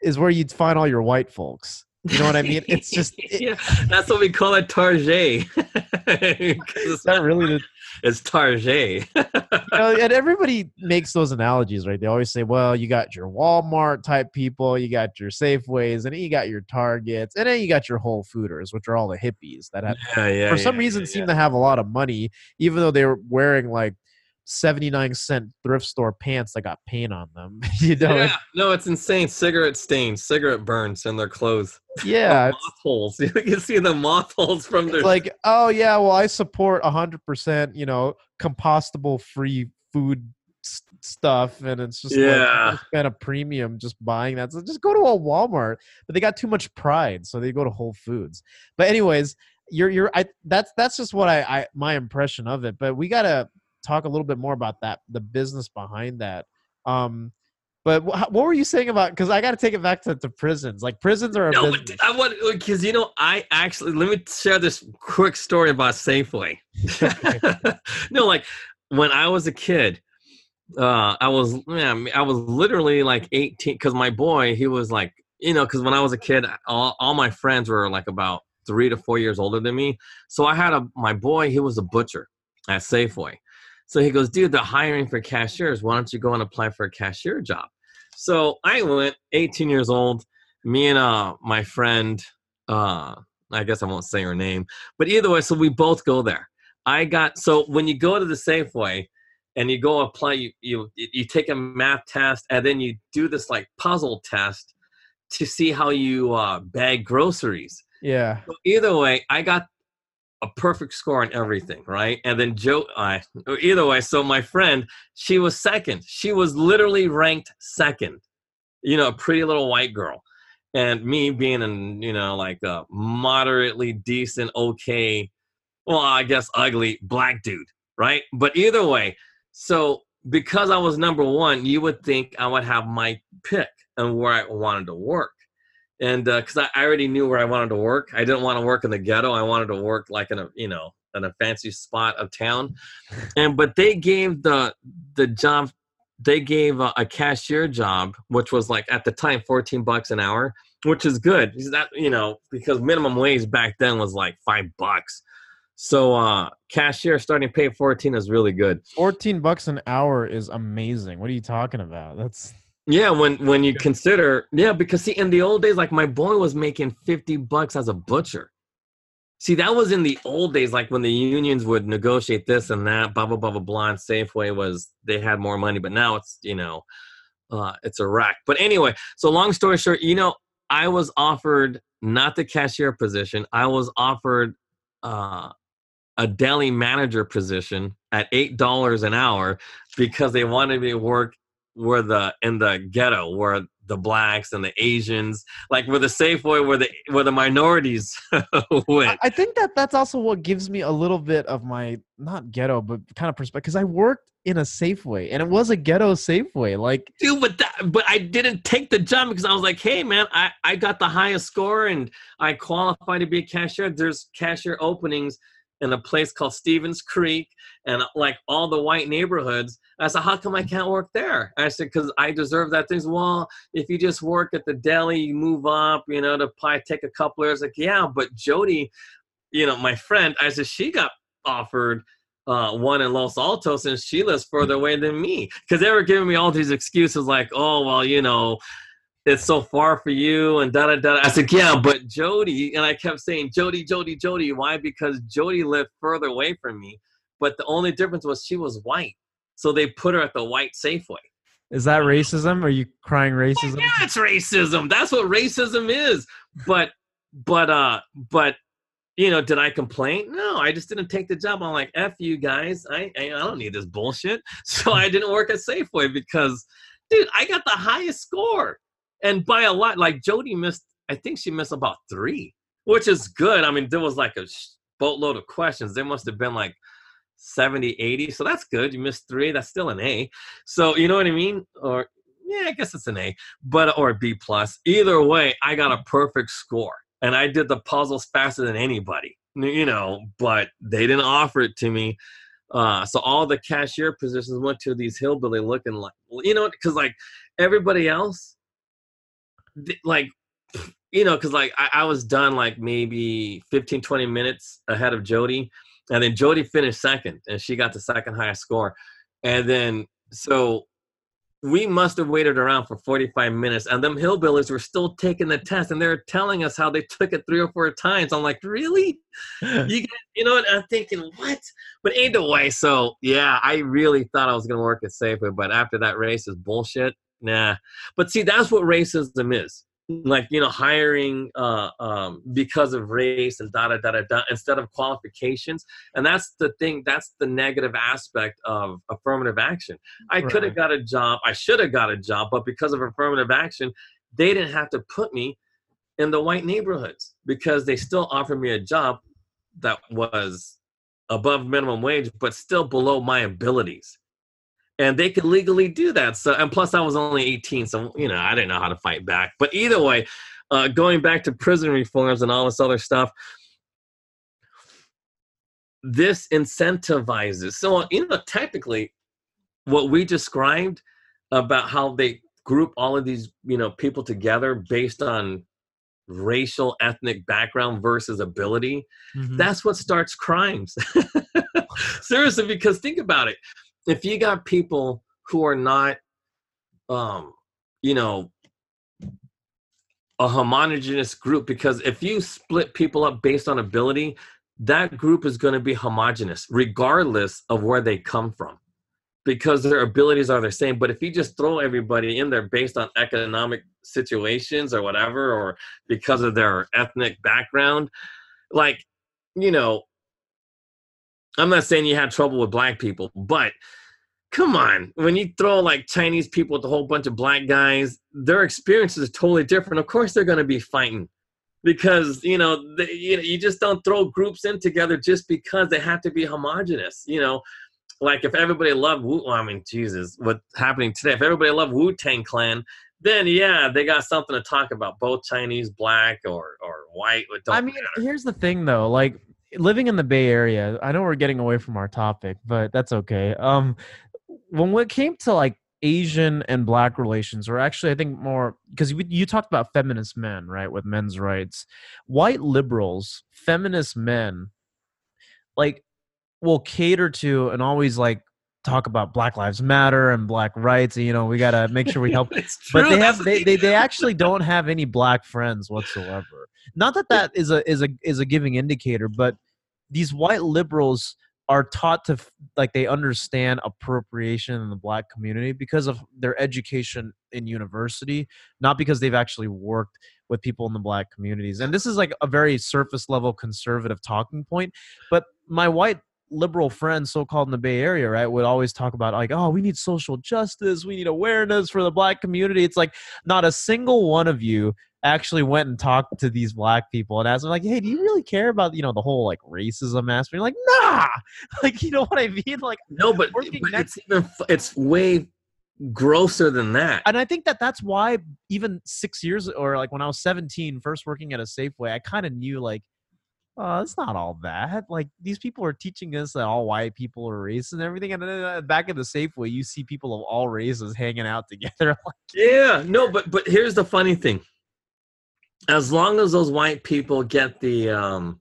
is where you'd find all your white folks. You know what I mean? It's just, it, yeah, that's what we call it Target. it's that really the, It's Target. you know, and everybody makes those analogies, right? They always say, well, you got your Walmart type people, you got your Safeways, and then you got your Targets, and then you got your Whole Fooders, which are all the hippies that have yeah, yeah. for some reason seem to have a lot of money, even though they were wearing like 79 cent thrift store pants that got paint on them. you know, Yeah, no, it's insane. Cigarette stains, cigarette burns in their clothes. yeah. moth holes. You can see the moth holes from their like, oh yeah, well I support 100%, you know, compostable free food s- stuff and it's just like Yeah. I spend a premium just buying that. So just go to a Walmart. But they got too much pride, so they go to Whole Foods. But anyways, you're you're I that's that's just what I, I my impression of it. But we got to talk a little bit more about that the business behind that. Um but wh- what were you saying about because I got to take it back to, to prisons. Like prisons are a No, business. I want because you know I actually let me share this quick story about Safeway. no, like when I was a kid, uh, I was yeah, I was literally like eighteen because my boy he was like you know because when I was a kid all, all my friends were like about three to four years older than me, so I had a my boy he was a butcher at Safeway. So he goes, dude, they're hiring for cashiers. Why don't you go and apply for a cashier job? So I went, 18 years old. Me and uh my friend, uh, I guess I won't say her name, but either way, so we both go there. I got so when you go to the Safeway and you go apply, you you you take a math test and then you do this like puzzle test to see how you uh, bag groceries. yeah. So either way, I got a perfect score on everything, right? And then Joe, I either way. So my friend, she was second. She was literally ranked second. You know, a pretty little white girl, and me being an you know like a moderately decent, okay, well I guess ugly black dude, right? But either way, so because I was number one, you would think I would have my pick and where I wanted to work and because I, I already knew where I wanted to work, I didn't want to work in the ghetto. I wanted to work like in a you know in a fancy spot of town, and but they gave the the job, they gave a, a cashier job, which was like at the time fourteen bucks an hour, which is good. That you know because minimum wage back then was like five bucks, so uh cashier starting pay fourteen is really good. 14 bucks an hour is amazing. What are you talking about? That's Yeah, when when you consider yeah, because see, in the old days, like my boy was making fifty bucks as a butcher. See, that was in the old days, like when the unions would negotiate this and that, blah blah blah blah blah. And Safeway was they had more money, but now it's you know, uh, it's a wreck. But anyway, so long story short, you know, I was offered not the cashier position. I was offered uh, a deli manager position at eight dollars an hour because they wanted me to work where the in the ghetto where the blacks and the Asians, like where the Safeway, where the where the minorities I, went. I think that that's also what gives me a little bit of my not ghetto but kind of perspective because I worked in a Safeway and it was a ghetto Safeway. Like Dude, but that, but I didn't take the job because I was like, hey man, I I got the highest score and I qualify to be a cashier. There's cashier openings in a place called Stevens Creek and like all the white neighborhoods. I said, how come I can't work there? I said, because I deserve that. Things. Well, if you just work at the deli, you move up, you know, to probably take a couple years. Like, yeah, but Jody, you know, my friend, I said she got offered uh, one in Los Altos and she lives further away than me because they were giving me all these excuses like, oh, well, you know, it's so far for you and da da da. I said, yeah, but Jody, and I kept saying, Jody, Jody, Jody. Why? Because Jody lived further away from me, but the only difference was she was white. So they put her at the white Safeway. is that racism? Are you crying racism? Yeah, it's racism. That's what racism is. But, but, uh, but, you know, did I complain? No, I just didn't take the job. I'm like, f you guys. I, I, I don't need this bullshit. So I didn't work at Safeway because dude, I got the highest score, and by a lot. Like Jody missed, I think she missed about three, which is good. I mean, there was like a boatload of questions. There must have been like 70, 80. So that's good. You missed three. That's still an A. So you know what I mean? Or yeah, I guess it's an A, but or a B plus. Either way, I got a perfect score, and I did the puzzles faster than anybody. You know, but they didn't offer it to me. Uh, so all the cashier positions went to these hillbilly looking like, you know, because like everybody else, like, you know, because like I, I was done like maybe 15, 20 minutes ahead of Jody and then Jody finished second, and she got the second highest score. And then so we must have waited around for 45 minutes, and them hillbillies were still taking the test, and they're telling us how they took it three or four times. I'm like, really? you you know, I'm thinking, what? But either way, so yeah, I really thought I was gonna work it Safeway, but after that race is bullshit. Nah. But see, that's what racism is like you know hiring uh, um, because of race and da da da da da instead of qualifications and that's the thing that's the negative aspect of affirmative action i right. could have got a job i should have got a job but because of affirmative action they didn't have to put me in the white neighborhoods because they still offered me a job that was above minimum wage but still below my abilities and they could legally do that. So, and plus, I was only 18, so you know, I didn't know how to fight back. But either way, uh, going back to prison reforms and all this other stuff, this incentivizes. So, you know, technically, what we described about how they group all of these, you know, people together based on racial ethnic background versus ability mm-hmm. that's what starts crimes seriously because think about it if you got people who are not um you know a homogenous group because if you split people up based on ability that group is going to be homogenous regardless of where they come from because their abilities are the same. But if you just throw everybody in there based on economic situations or whatever or because of their ethnic background like you know I'm not saying you had trouble with black people, but come on, when you throw like Chinese people with a whole bunch of black guys, their experiences are totally different. Of course, they're going to be fighting because you know they, you know you just don't throw groups in together just because they have to be homogenous. You know, like if everybody loved Wu, well, I mean, Jesus, what's happening today? If everybody loved Wu Tang Clan, then yeah, they got something to talk about. Both Chinese, black, or or white. I mean, matter. here's the thing though, like living in the Bay Area, I know we're getting away from our topic, but that's okay. Um, when it came to like Asian and black relations, or actually, I think more because you, you talked about feminist men, right, with men's rights. White liberals, feminist men, like, will cater to and always like talk about Black Lives Matter and Black rights. And, you know, we gotta make sure we help. but they have they, they they actually don't have any black friends whatsoever. Not that that is a is a is a giving indicator, but these white liberals are taught to like they understand appropriation in the black community because of their education in university not because they've actually worked with people in the black communities and this is like a very surface level conservative talking point but my white liberal friends, so called in the Bay Area, right, would always talk about like, oh, we need social justice, we need awareness for the black community. It's like not a single one of you actually went and talked to these black people and asked them like, hey, do you really care about you know the whole like racism aspect? You're like, nah, like you know what I mean? Like, no, but, but it's even it's way grosser than that. And I think that that's why even six years or like when I was 17, first working at a Safeway, I kind of knew like it's not all bad. Like these people are teaching us that all white people are racist and everything. And then uh, back in the Safeway, you see people of all races hanging out together. yeah, no, but but here's the funny thing. As long as those white people get the um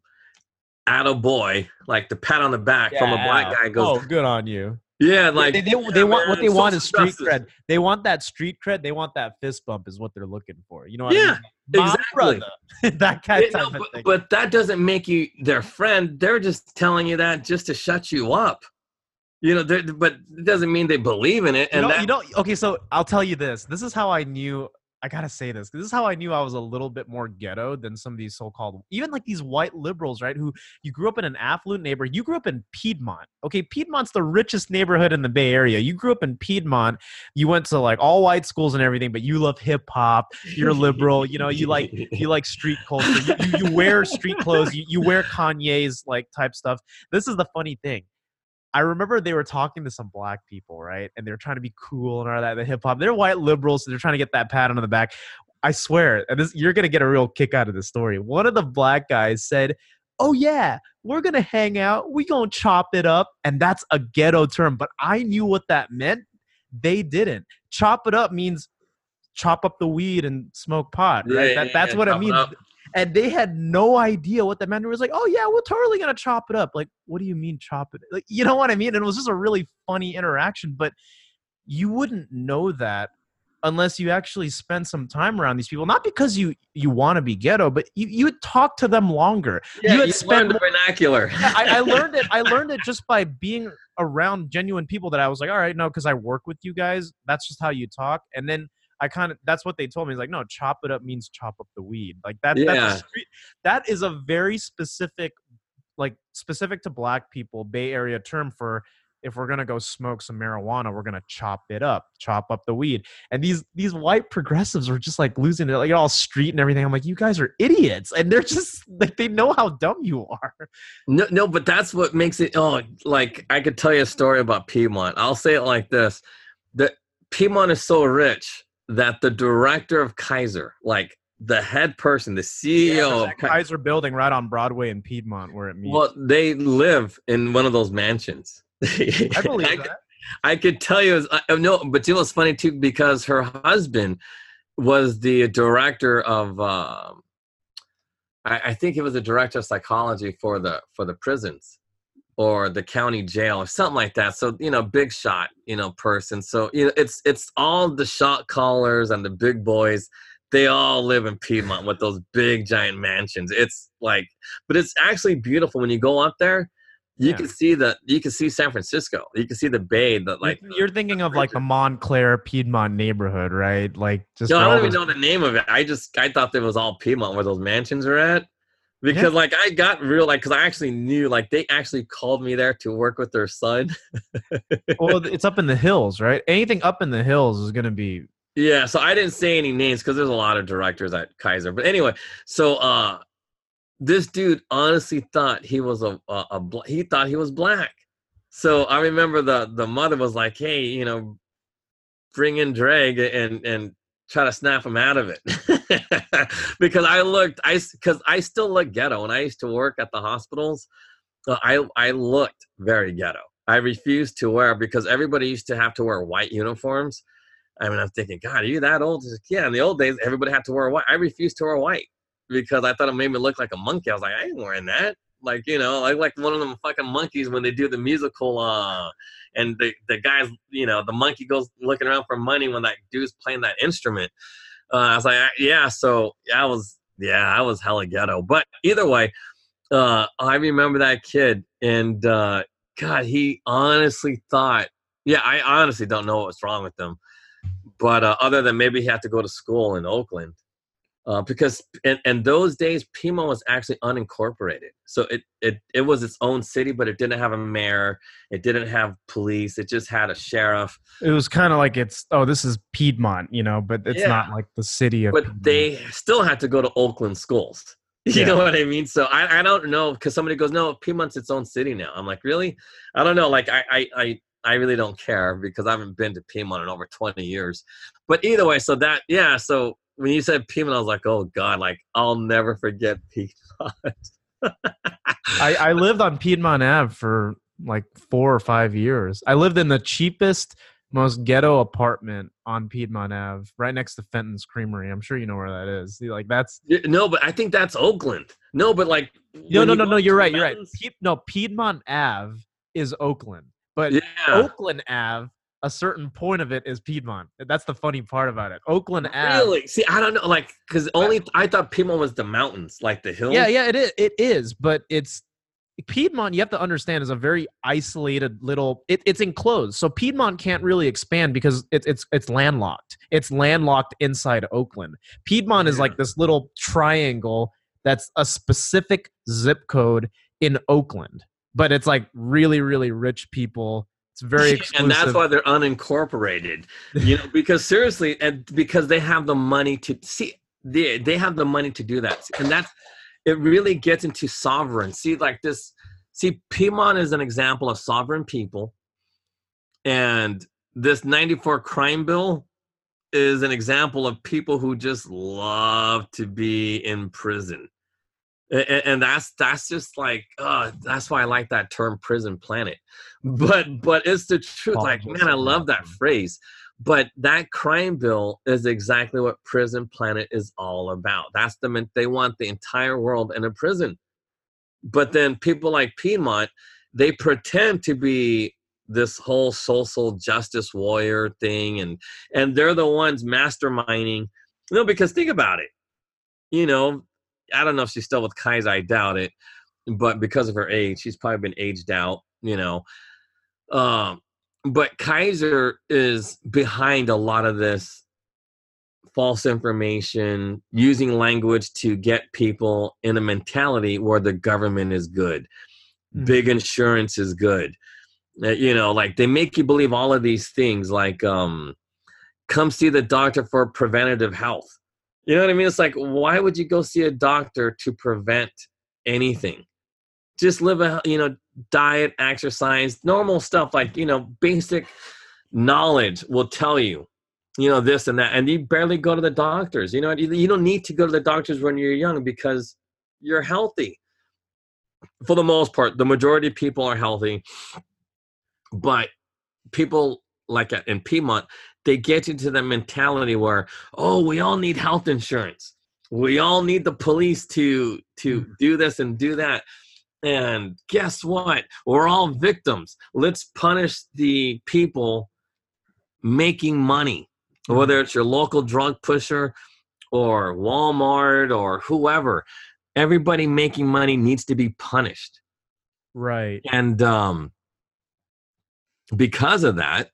at boy, like the pat on the back yeah. from a black guy goes, Oh, good on you. Yeah, like they, they, they, they want what they want is street justice. cred. They want that street cred. They want that fist bump is what they're looking for. You know what yeah, I mean? exactly. that kind yeah, no, but, but, that doesn't make you their friend. They're just telling you that just to shut you up. You know, but it doesn't mean they believe in it. And you know, that, you know, okay. So I'll tell you this. This is how I knew I gotta say this. 'cause This is how I knew I was a little bit more ghetto than some of these so-called, even like these white liberals, right? Who you grew up in an affluent neighborhood. You grew up in Piedmont. Okay, Piedmont's the richest neighborhood in the Bay Area. You grew up in Piedmont. You went to like all white schools and everything, but you love hip hop. You're liberal. You know, you like you like street culture. You, you, you wear street clothes. You, you wear Kanye's like type stuff. This is the funny thing. I remember they were talking to some black people, right? And they were trying to be cool and all that, the hip hop. They're white liberals, so they're trying to get that pat on the back. I swear, and this, you're gonna get a real kick out of this story. One of the black guys said, "Oh yeah, we're gonna hang out. We gonna chop it up," and that's a ghetto term. But I knew what that meant. They didn't. Chop it up means chop up the weed and smoke pot, right? Yeah, that, yeah, that's yeah, what it means. up. And they had no idea what that meant. It was like, oh yeah, we're totally gonna chop it up. Like, what do you mean chop it? Like, you know what I mean? And it was just a really funny interaction. But you wouldn't know that unless you actually spend some time around these people. Not because you you want to be ghetto, but you you would talk to them longer. Yeah, you you, spend learned vernacular. yeah, I, I learned it. I learned it just by being around genuine people. That I was like, all right, no, because I work with you guys. That's just how you talk. And then I kind of that's what they told me. It's like, no, chop it up means chop up the weed. Like that. That's Yeah. a street, that is a very specific, like specific to black people, Bay Area term for if we're gonna go smoke some marijuana, we're gonna chop it up, chop up the weed. And these these white progressives were just like losing it, like all street and everything. I'm like, you guys are idiots, and they're just like they know how dumb you are. No, no, but that's what makes it. Oh, like I could tell you a story about Piedmont. I'll say it like this: that Piedmont is so rich that the director of Kaiser, like the head person, the CEO of that Ki- Kaiser building right on Broadway in Piedmont where it meets. well, they live in one of those mansions. I believe I, that. I could tell you, I, I- no, but you know what's funny too, because her husband was the director of, um, I, I think he was the director of psychology for the for the prisons or the county jail or something like that. So you know, big shot, you know, person. So you know, it's it's all the shot callers and the big boys. They all live in Piedmont with those big giant mansions. It's like, but it's actually beautiful when you go up there. You Yeah. can see the you can see San Francisco. You can see the bay. That like you're, you're thinking of like the Montclair Piedmont neighborhood, right? Like just No, I don't even those- know the name of it. I just I thought it was all Piedmont where those mansions are at. Because like I got real like because I actually knew like they actually called me there to work with their son. well, it's up in the hills, right? Anything up in the hills is gonna be yeah, so I didn't say any names because there's a lot of directors at Kaiser. But anyway, so uh this dude honestly thought he was a a, a bla- he thought he was black. So I remember the the mother was like, "Hey, you know, bring in Drag and and try to snap him out of it." because I looked I cuz I still look ghetto and I used to work at the hospitals. Uh, I I looked very ghetto. I refused to wear because everybody used to have to wear white uniforms. I mean, I'm thinking, God, are you that old? Like, yeah, in the old days, everybody had to wear white. I refused to wear white because I thought it made me look like a monkey. I was like, I ain't wearing that. Like, you know, like like one of them fucking monkeys when they do the musical, uh, and the the guys, you know, the monkey goes looking around for money when that dude's playing that instrument. Uh, I was like, yeah, so I was, yeah, I was hella ghetto. But either way, uh, I remember that kid, and uh, God, he honestly thought, yeah, I honestly don't know what's wrong with him but uh, other than maybe he had to go to school in Oakland, uh, because in, in those days Piedmont was actually unincorporated, so it, it it was its own city, but it didn't have a mayor, it didn't have police, it just had a sheriff. it was kind of like it's oh this is Piedmont, you know, but it's Yeah. not like the city of But Piedmont. they still had to go to Oakland schools. You Yeah. know what I mean? So I, I don't know because somebody goes, no, Piedmont's its own city now. I'm like, really? I don't know. Like I, I, I, I really don't care because I haven't been to Piedmont in over 20 years. But either way, so that yeah. So when you said Piedmont, I was like, oh god, like I'll never forget Piedmont. I, I lived on Piedmont Ave for like four or five years. I lived in the cheapest, most ghetto apartment on Piedmont Ave, right next to Fenton's Creamery. I'm sure you know where that is. See, Like that's no, but I think that's Oakland. No, but like no, no, no, no. You're right. You're right. Pied, no, Piedmont Ave is Oakland, but Yeah. Oakland Ave, a certain point of it is Piedmont. That's the funny part about it. Oakland Ave. Really? See, I don't know, like, because only I thought Piedmont was the mountains, like the hills. Yeah, yeah, it is. It is, but it's Piedmont, you have to understand, is a very isolated little. It, it's enclosed, so Piedmont can't really expand because it's it's it's landlocked. It's landlocked inside Oakland. Piedmont is like this little triangle that's a specific zip code in Oakland, but it's like really really rich people. It's very exclusive. and that's why they're unincorporated you know because seriously and because they have the money to see they, they have the money to do that. And that's it really gets into sovereign. See like this see piedmont is an example of sovereign people. And this 94 crime bill is an example of people who just love to be in prison and, and that's that's just like uh that's why i like that term prison planet. But but it's the truth like man i love that phrase. But that crime bill is exactly what prison planet is all about. That's the they want the entire world in a prison. But then people like piedmont they pretend to be this whole social justice warrior thing and and they're the ones masterminding you know because think about it. You know i don't know if she's still with kaiser i doubt it but because of her age she's probably been aged out you know um but kaiser is behind a lot of this false information using language to get people in a mentality where the government is good Mhm. big insurance is good Uh, you know like they make you believe all of these things like um come see the doctor for preventative health you know what i mean? It's like why would you go see a doctor to prevent anything? Just live a you know diet exercise normal stuff like you know basic knowledge will tell you you know this and that and you barely go to the doctors. You know you don't need to go to the doctors when you're young because you're healthy. For the most part the majority of people are healthy but people like in piedmont they get into the mentality where oh we all need health insurance. We all need the police to to do this and do that. And guess what? We're all victims. Let's punish the people making money whether it's your local drug pusher or walmart or whoever. Everybody making money needs to be punished. Right. and um because of that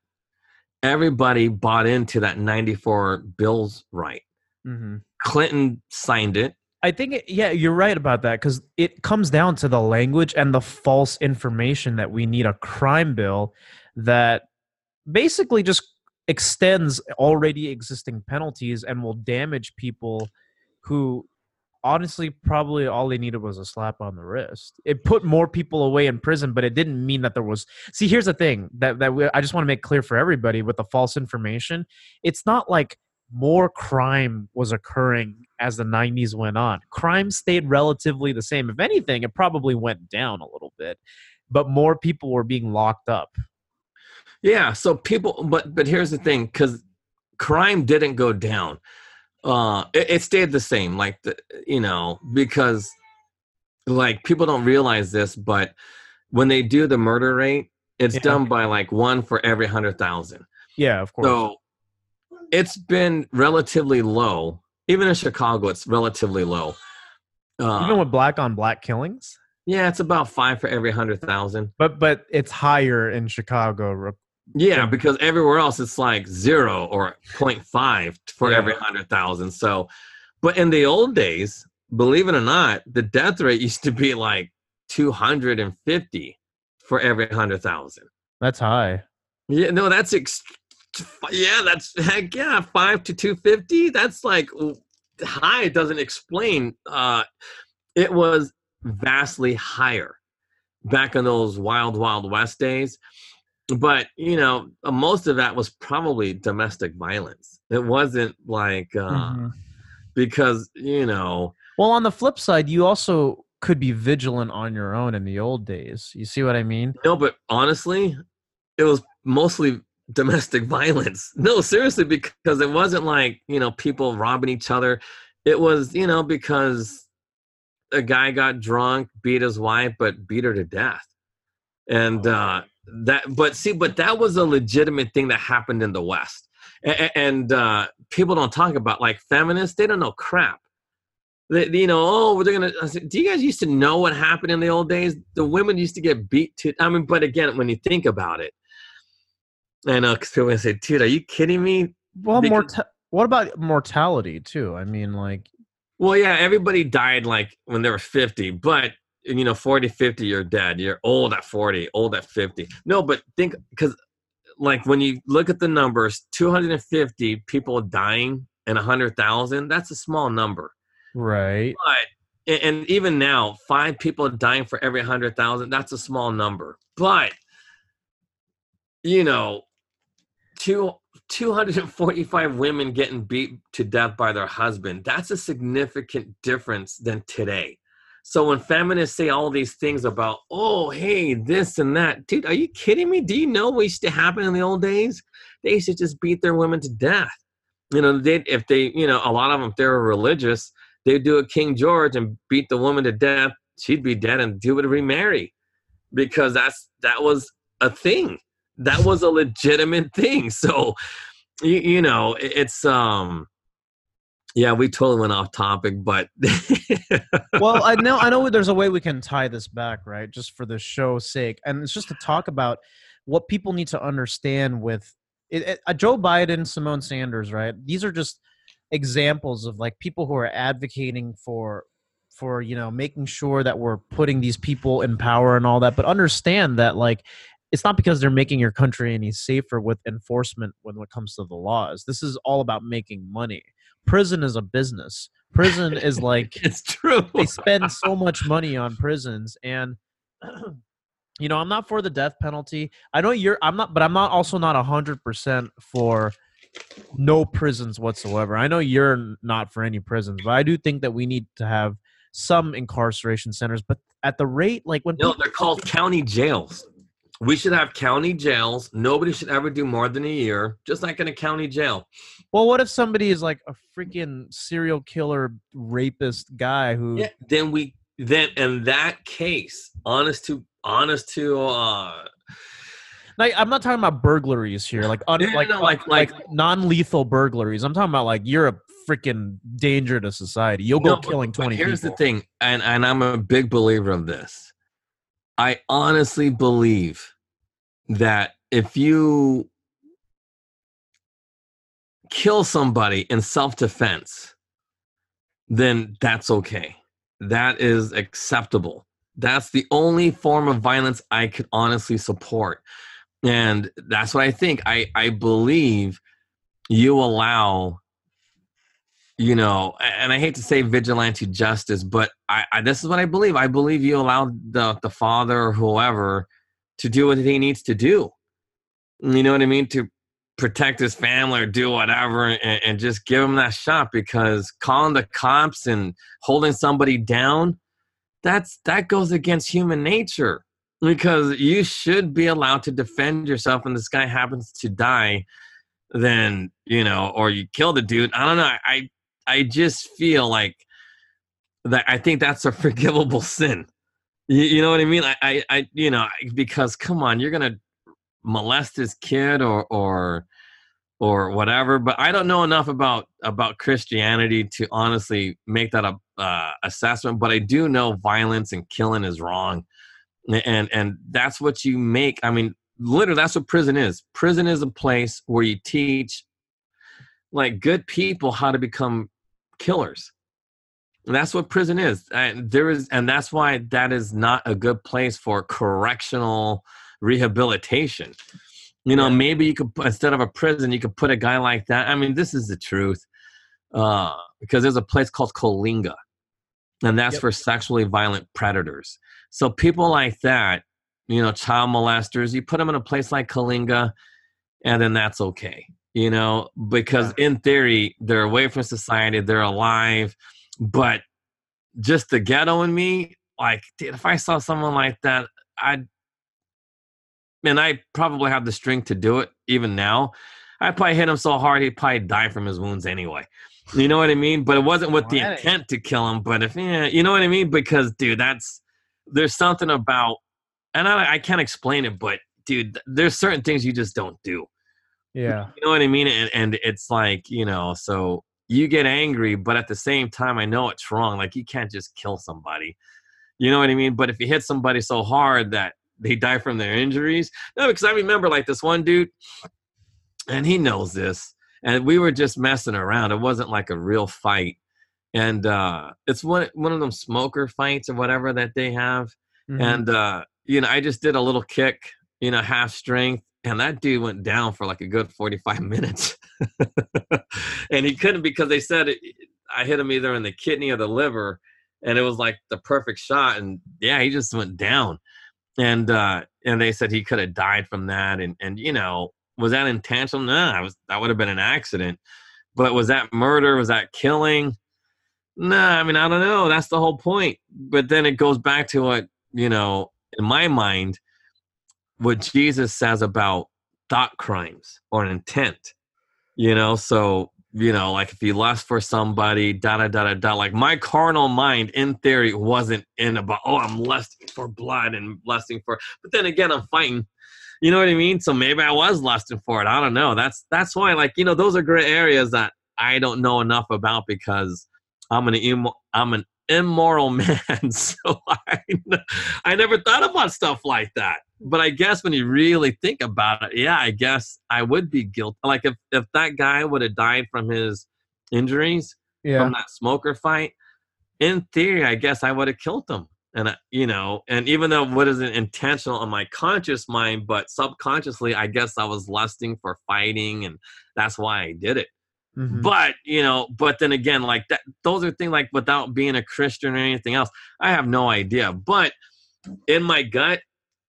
everybody bought into that 94 bills right. Hmm clinton signed it. I think, it, yeah, you're right about that because it comes down to the language and the false information that we need a crime bill that basically just extends already existing penalties and will damage people who honestly probably all they needed was a slap on the wrist. It put more people away in prison, but it didn't mean that there was. See, here's the thing that that we, I just want to make clear for everybody with the false information. It's not like more crime was occurring as the 90s went on. Crime stayed relatively the same. If anything, it probably went down a little bit, but more people were being locked up. yeah so people but but here's the thing because crime didn't go down uh it, it stayed the same like the you know because like people don't realize this but when they do the murder rate it's Yeah. done by like one for every hundred thousand Yeah, of course. So it's been relatively low. Even in Chicago, it's relatively low. Uh, Even with black on black killings, yeah, it's about five for every hundred thousand. but but it's higher in Chicago. Yeah, because everywhere else it's like zero or 0.5 for Yeah. every hundred thousand. So, but in the old days, believe it or not, the death rate used to be like 250 for every hundred thousand. That's high. Yeah, no, that's ex- yeah, that's heck yeah, five to two fifty. That's like high. Doesn't explain. Uh, it was vastly higher back in those wild, wild west days. But you know, uh, most of that was probably domestic violence. It wasn't like uh, Mhm. because you know, Well, on the flip side, you also could be vigilant on your own in the old days. You see what I mean? No, but honestly, it was mostly domestic violence. No, seriously, because it wasn't like, you know, people robbing each other. It was, you know, because a guy got drunk, beat his wife, but beat her to death. And uh that but see, but that was a legitimate thing that happened in the West. And, and uh people don't talk about like feminists, they don't know crap. The, the- you know, oh, they're gonna. I said, Do you guys used to know what happened in the old days? The women used to get beat to. I mean, but again, when you think about it, I know because people say, "Dude, are you kidding me?" Well, Because- what about mortality too? I mean, like, Well, yeah, everybody died like when they were 50, but you know, 40, 50, you're dead. You're old at 40, old at 50. No, but think because like when you look at the numbers, 250 people dying and 100,000, that's a small number. right? But and- even now, five people dying for every 100,000, that's a small number. But you know, two 245 women getting beat to death by their husband that's a significant difference than today so when feminists say all these things about oh hey this and that dude are you kidding me? Do you know what used to happen in the old days? They used to just beat their women to death. You know they if they you know a lot of them if they were religious they'd do a king george and beat the woman to death. She'd be dead and do it remarry because that's that was a thing. That was a legitimate thing. So you, you know it- it's um yeah we totally went off topic but well, I know I know there's a way we can tie this back, right? Just for the show's sake, and it's just to talk about what people need to understand with it, it, uh, Joe Biden, Symone Sanders, right? These are just examples of like people who are advocating for for you know making sure that we're putting these people in power and all that, but understand that like it's not because they're making your country any safer with enforcement when it comes to the laws. This is all about making money. Prison is a business. Prison is like it's true. they spend so much money on prisons and you know i'm not for the death penalty. I know you're i'm not but i'm not also not 100% for no prisons whatsoever. I know you're not for any prisons but i do think that we need to have some incarceration centers but at the rate like when no people- they're called county jails we should have county jails nobody should ever do more than a year just like in a county jail well what if somebody is like a freaking serial killer rapist guy who yeah then we then in that case honest to honest to uh Like I'm not talking about burglaries here, like un, No, no, like, no, like like- like non-lethal burglaries. I'm talking about like you're a freaking danger to society. You'll No, go but- killing twenty here's people. the thing and and i'm a big believer of this i honestly believe that if you kill somebody in self-defense then that's okay. That is acceptable. That's the only form of violence i could honestly support. And that's what i think. I i believe you allow you know and i hate to say vigilante justice but I, I this is what i believe. I believe you allow the the father or whoever to do what he needs to do. You know what i mean? To protect his family or do whatever and, and just give him that shot because calling the cops and holding somebody down that's that goes against human nature because you should be allowed to defend yourself and this guy happens to die then you know or you kill the dude. I don't know. I i just feel like that i think that's a forgivable sin. You, you know what i mean? I, I i you know because come on you're gonna molest this kid or or or whatever but i don't know enough about about christianity to honestly make that a uh, assessment but i do know violence and killing is wrong. And and that's what you make i mean literally that's what prison is. Prison is a place where you teach like good people how to become killers. And that's what prison is. And there is and that's why that is not a good place for correctional rehabilitation. You know maybe you could instead of a prison you could put a guy like that. I mean this is the truth uh because there's a place called Coalinga and that's Yep. for sexually violent predators. So people like that you know child molesters you put them in a place like Coalinga and then that's okay you know because in theory they're away from society they're alive but just the ghetto in me like dude, if i saw someone like that i'd and i probably have the strength to do it even now i'd probably hit him so hard he'd probably die from his wounds anyway. You know what i mean? But it wasn't with the intent to kill him but if yeah you know what i mean? Because dude that's there's something about and I, I can't explain it but dude there's certain things you just don't do yeah. you know what I mean? And, and it's like, you know, so you get angry, but at the same time, I know it's wrong. Like you can't just kill somebody. You know what I mean? But if you hit somebody so hard that they die from their injuries, no, because I remember like this one dude, and he knows this, and we were just messing around. It wasn't like a real fight, and uh, it's one one of them smoker fights or whatever that they have, Mhm. and uh, you know, I just did a little kick, you know, half strength, and that dude went down for like a good 45 minutes. and he couldn't because they said it, I hit him either in the kidney or the liver, and it was like the perfect shot. And yeah, he just went down. And uh, and they said he could have died from that. And and you know, was that intentional? No, I was that would have been an accident. But was that murder? Was that killing? No, I mean I don't know. That's the whole point. But then it goes back to what you know in my mind what jesus says about thought crimes or intent you know? So you know like if you lust for somebody da da da da da like my carnal mind in theory wasn't in about oh i'm lusting for blood and lusting for but then again i'm fighting you know what i mean? So maybe i was lusting for it i don't know. That's that's why like you know those are gray areas that i don't know enough about because i'm an immo- i'm an immoral man so I, I never thought about stuff like that. But i guess when you really think about it yeah i guess i would be guilty like if, if that guy would have died from his injuries yeah. from that smoker fight in theory i guess i would have killed him. And I, you know and even though what isn't intentional on my conscious mind but subconsciously i guess i was lusting for fighting and that's why i did it Mhm. but you know but then again like that those are things like without being a christian or anything else i have no idea. But in my gut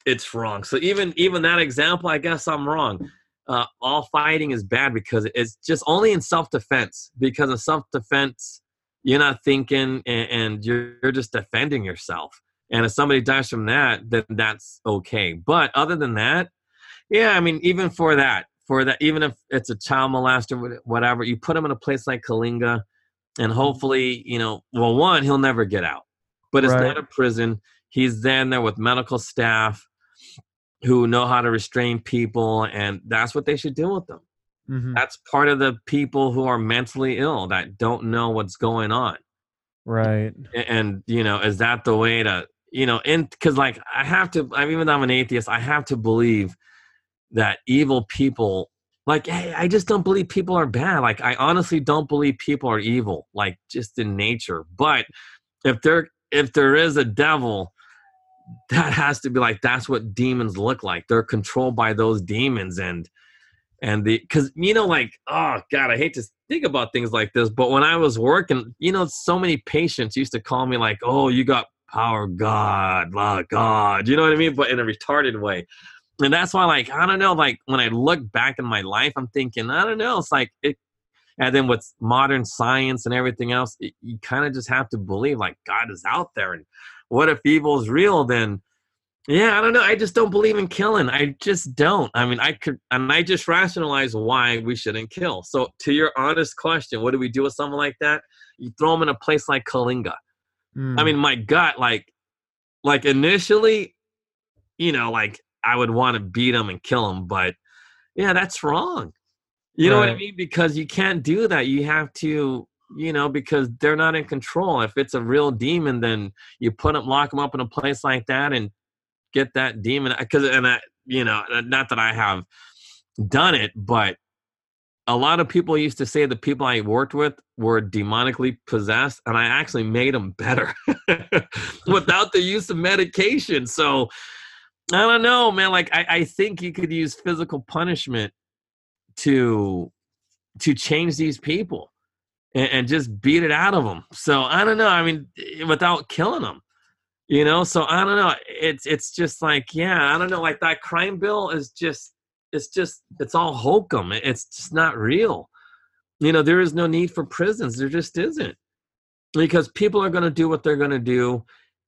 it's wrong. So even even that example i guess i'm wrong. Uh, all fighting is bad because it's just only in self-defense because in self-defense you're not thinking and, and you're, you're just defending yourself. And if somebody dies from that then that's okay. But other than that yeah i mean even for that for that even if it's a child molester whatever you put him in a place like Coalinga and hopefully you know well one he'll never get out but it's Right. not a prison he's then there with medical staff who know how to restrain people and that's what they should do with them Mhm. that's part of the people who are mentally ill that don't know what's going on Right. A- and you know is that the way to you know and because like i have to I'm even though i'm an atheist i have to believe that evil people like hey i just don't believe people are bad. Like i honestly don't believe people are evil like just in nature. But if there if there is a devil that has to be like that's what demons look like. They're controlled by those demons and and the because you know like oh god i hate to think about things like this but when i was working you know so many patients used to call me like oh you got power god la god you know what i mean? But in a retarded way and that's why like i don't know like when i look back in my life i'm thinking i don't know it's like it and then with modern science and everything else it, you kind of just have to believe like god is out there and what if evil is real then yeah, I don't know. I just don't believe in killing. I just don't. I mean, I could, and I just rationalize why we shouldn't kill. So, to your honest question, what do we do with someone like that? You throw them in a place like Coalinga. I Mm. mean, my gut, like, like initially, you know, like I would want to beat him and kill him, but yeah, that's wrong. You know what I mean? Because you can't do that. You have to, you know, because they're not in control. If it's a real demon, then you put them, lock them up in a place like that, and get that demon. Because and I, you know, uh, not that I have done it, but a lot of people used to say the people I worked with were demonically possessed, and I actually made them better without the use of medication. So I don't know, man. Like I, I think you could use physical punishment to to change these people and, and just beat it out of them. So I don't know. I mean, eh, without killing them, you know. So I don't know. It's it's just like yeah, I don't know. Like that crime bill is just it's just it's all hokum. It's just not real. You know, there is no need for prisons. There just isn't because people are going to do what they're going to do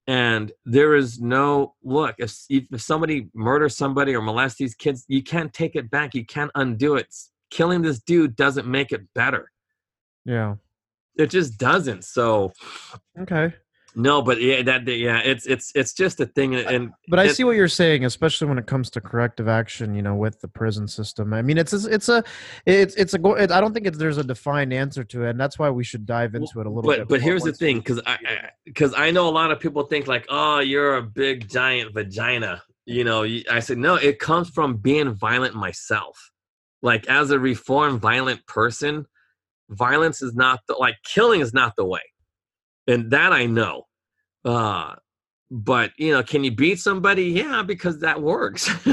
and there is no look if, if somebody murders somebody or molests these kids you can't take it back you can't undo it killing this dude doesn't make it better Yeah. it just doesn't so Okay. No, but yeah, that yeah, it's it's it's just a thing, and But I it- see what you're saying, especially when it comes to corrective action. You know, with the prison system. I mean, it's a, it's a it's it's a. It, I don't think it's, there's a defined answer to it, and that's why we should dive into it a little but bit. but here's the thing because i because I, know a lot of people think like oh you're a big giant vagina you know i said no it comes from being violent myself like as a reformed violent person violence is not the like killing is not the way and that i know uh but you know can you beat somebody? Yeah because that works.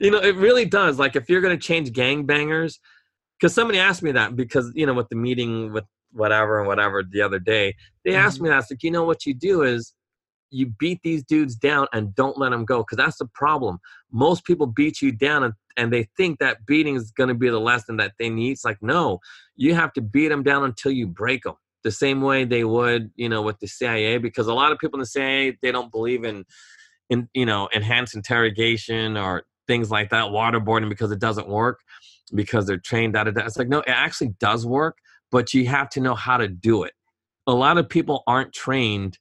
You know it really does. Like if you're going to change gangbangers because somebody asked me that because you know with the meeting with whatever and whatever the other day they asked me that it's like you know what you do is you beat these dudes down and don't let them go because that's the problem. Most people beat you down and, and they think that beating is going to be the lesson that they need. It's like no you have to beat them down until you break them the same way they would you know with the cia because a lot of people in the cia they don't believe in in you know enhanced interrogation or things like that waterboarding because it doesn't work because they're trained out of that. It's like no it actually does work but you have to know how to do it. A lot of people aren't trained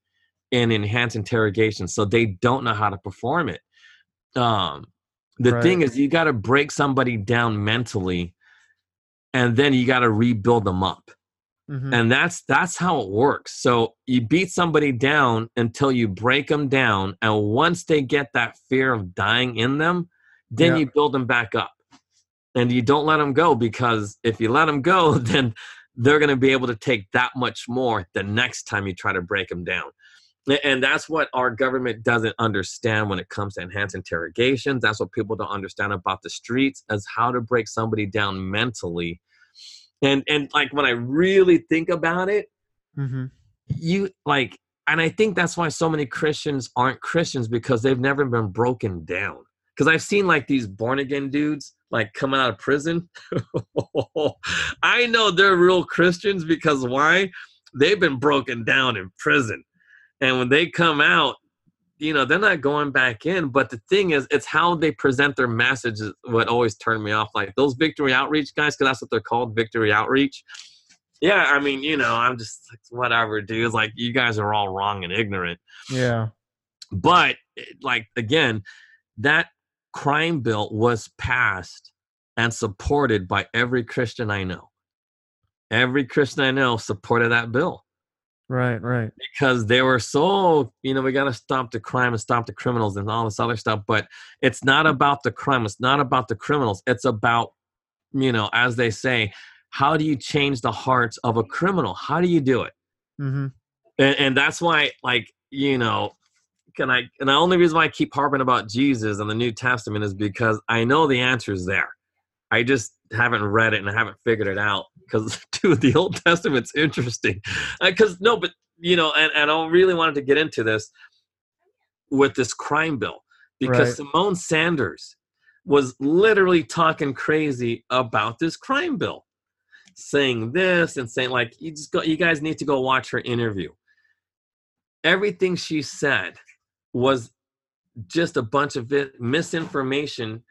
in enhanced interrogation so they don't know how to perform it. Um the thing is you got to break somebody down mentally and then you got to rebuild them up Mhm. and that's that's how it works so you beat somebody down until you break them down and once they get that fear of dying in them then Yeah. you build them back up and you don't let them go because if you let them go then they're going to be able to take that much more the next time you try to break them down and that's what our government doesn't understand when it comes to enhanced interrogations that's what people don't understand about the streets as how to break somebody down mentally and and like when i really think about it Mhm. you like and i think that's why so many christians aren't christians because they've never been broken down. Because i've seen like these born again dudes like coming out of prison. I know they're real christians because why? They've been broken down in prison. And when they come out you know they're not going back in but the thing is it's how they present their message is what always turned me off like those victory outreach guys because that's what they're called victory outreach. Yeah i mean you know i'm just like whatever dude like you guys are all wrong and ignorant. Yeah. but like again that crime bill was passed and supported by every christian i know. Every christian i know supported that bill Right. Right. because they were so you know we got to stop the crime and stop the criminals and all this other stuff but it's not about the crime it's not about the criminals it's about you know as they say how do you change the hearts of a criminal how do you do it hmm and, and that's why like you know can i and the only reason why i keep harping about jesus and the new testament is because i know the answer is there i just haven't read it and i haven't figured it out because dude the old testament's interesting uh, because no but you know and, and i really wanted to get into this with this crime bill because Right. symone sanders was literally talking crazy about this crime bill saying this and saying like you just go you guys need to go watch her interview everything she said was just a bunch of misinformation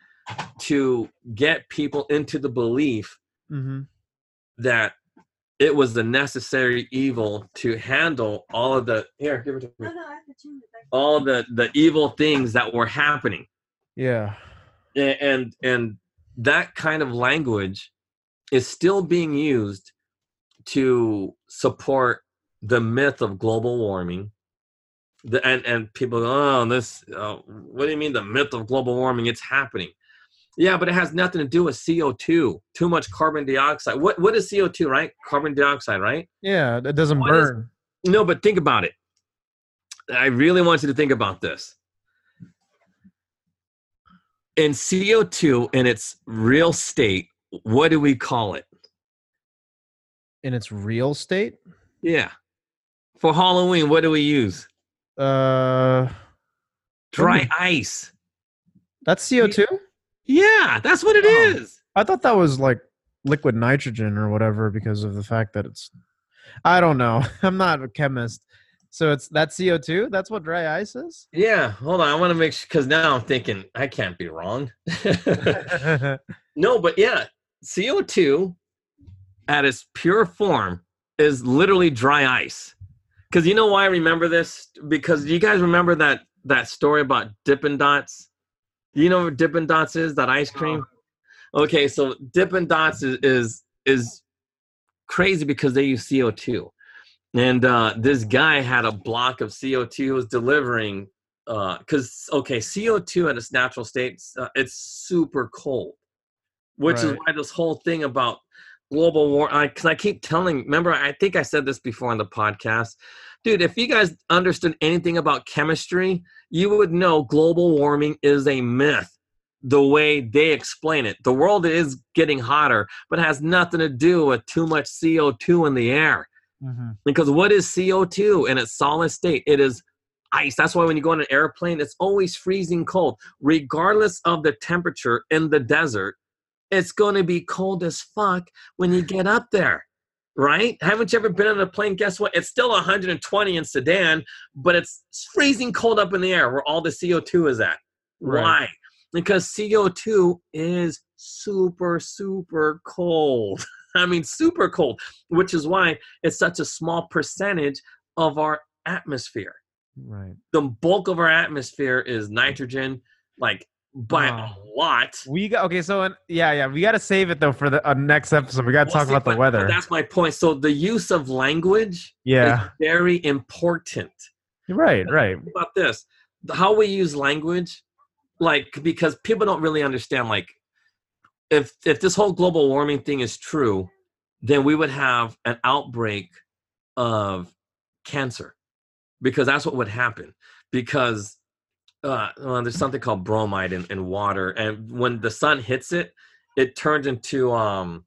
to get people into the belief hmm that it was the necessary evil to handle all of the here give it to me. All the the evil things that were happening. Yeah. And and that kind of language is still being used to support the myth of global warming. The, and and people go oh this uh, what do you mean the myth of global warming? It's happening yeah but it has nothing to do with co2 too much carbon dioxide. What what is co2 right? Carbon dioxide right? Yeah. that doesn't What is- burn. no but think about it. I really want you to think about this. In co2 in its real state what do we call it? In its real state. yeah. For halloween what do we use? Uh, dry ice. That's CO two. Yeah that's what it Oh. is. I thought that was like liquid nitrogen or whatever because of the fact that it's. I don't know. I'm not a chemist, so it's that CO two. That's what dry ice is. yeah hold on i want to make sure because now i'm thinking i can't be wrong no but yeah co2 at its pure form is literally dry ice Because you know why I remember this? Because you guys remember that that story about Dippin' Dots? You know what Dippin' Dots is? That ice cream. Okay, so Dippin' Dots is is, is crazy because they use CO two, and uh, this guy had a block of CO two was delivering because uh, okay, CO two in its natural state uh, it's super cold, which right. is why this whole thing about global war because I, I, keep telling remember i think i said this before on the podcast dude if you guys understood anything about chemistry you would know global warming is a myth the way they explain it. The world is getting hotter but has nothing to do with too much co2 in the air. Mm-hmm. because what is co2 in its solid state? It is ice. That's why when you go on an airplane it's always freezing cold. Regardless of the temperature in the desert it's going to be cold as fuck when you get up there right? Haven't you ever been on a plane? Guess what? It's still 120 in sedan but it's freezing cold up in the air where all the co2 is at. Right. why? Because co2 is super super cold. I mean super cold which is why it's such a small percentage of our atmosphere. Right. The bulk of our atmosphere is nitrogen like by a lot. We got okay. So yeah, yeah, we got to save it though for the uh, next episode. We got to well, talk about the weather. that's my point. So the use of language, yeah, very important. Right, right. About this, how we use language, like because people don't really understand. Like, if if this whole global warming thing is true, then we would have an outbreak of cancer, because that's what would happen. Because uh, well, there's something called bromide in, in water, and when the sun hits it, it turns into um,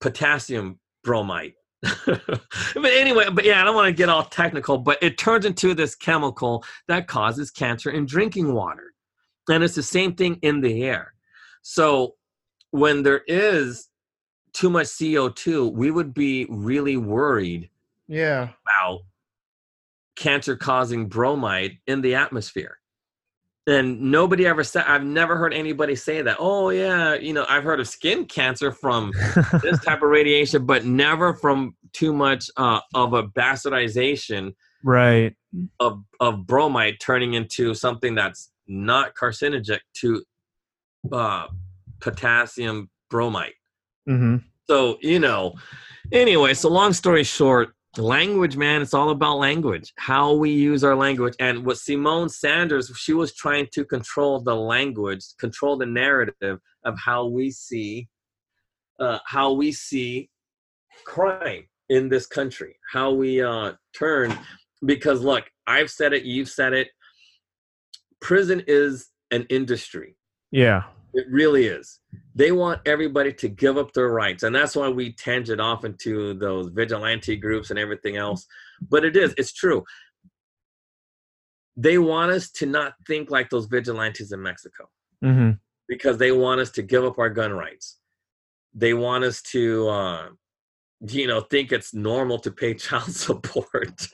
potassium bromide. but anyway, but yeah, I don't want to get all technical, but it turns into this chemical that causes cancer in drinking water, and it's the same thing in the air. So when there is too much CO2, we would be really worried. Yeah. About cancer causing bromide in the atmosphere and nobody ever said i've never heard anybody say that oh yeah you know i've heard of skin cancer from this type of radiation but never from too much uh, of a bastardization right of of bromide turning into something that's not carcinogenic to uh, potassium bromide mm-hmm. so you know anyway so long story short language man it's all about language how we use our language and what Symone Sanders she was trying to control the language control the narrative of how we see uh, how we see crime in this country how we uh, turn because look i've said it you've said it. Prison is an industry. Yeah it really is. They want everybody to give up their rights. And that's why we tangent off into those vigilante groups and everything else. But it is, it's true. They want us to not think like those vigilantes in Mexico mm-hmm. because they want us to give up our gun rights. They want us to, uh, you know, think it's normal to pay child support.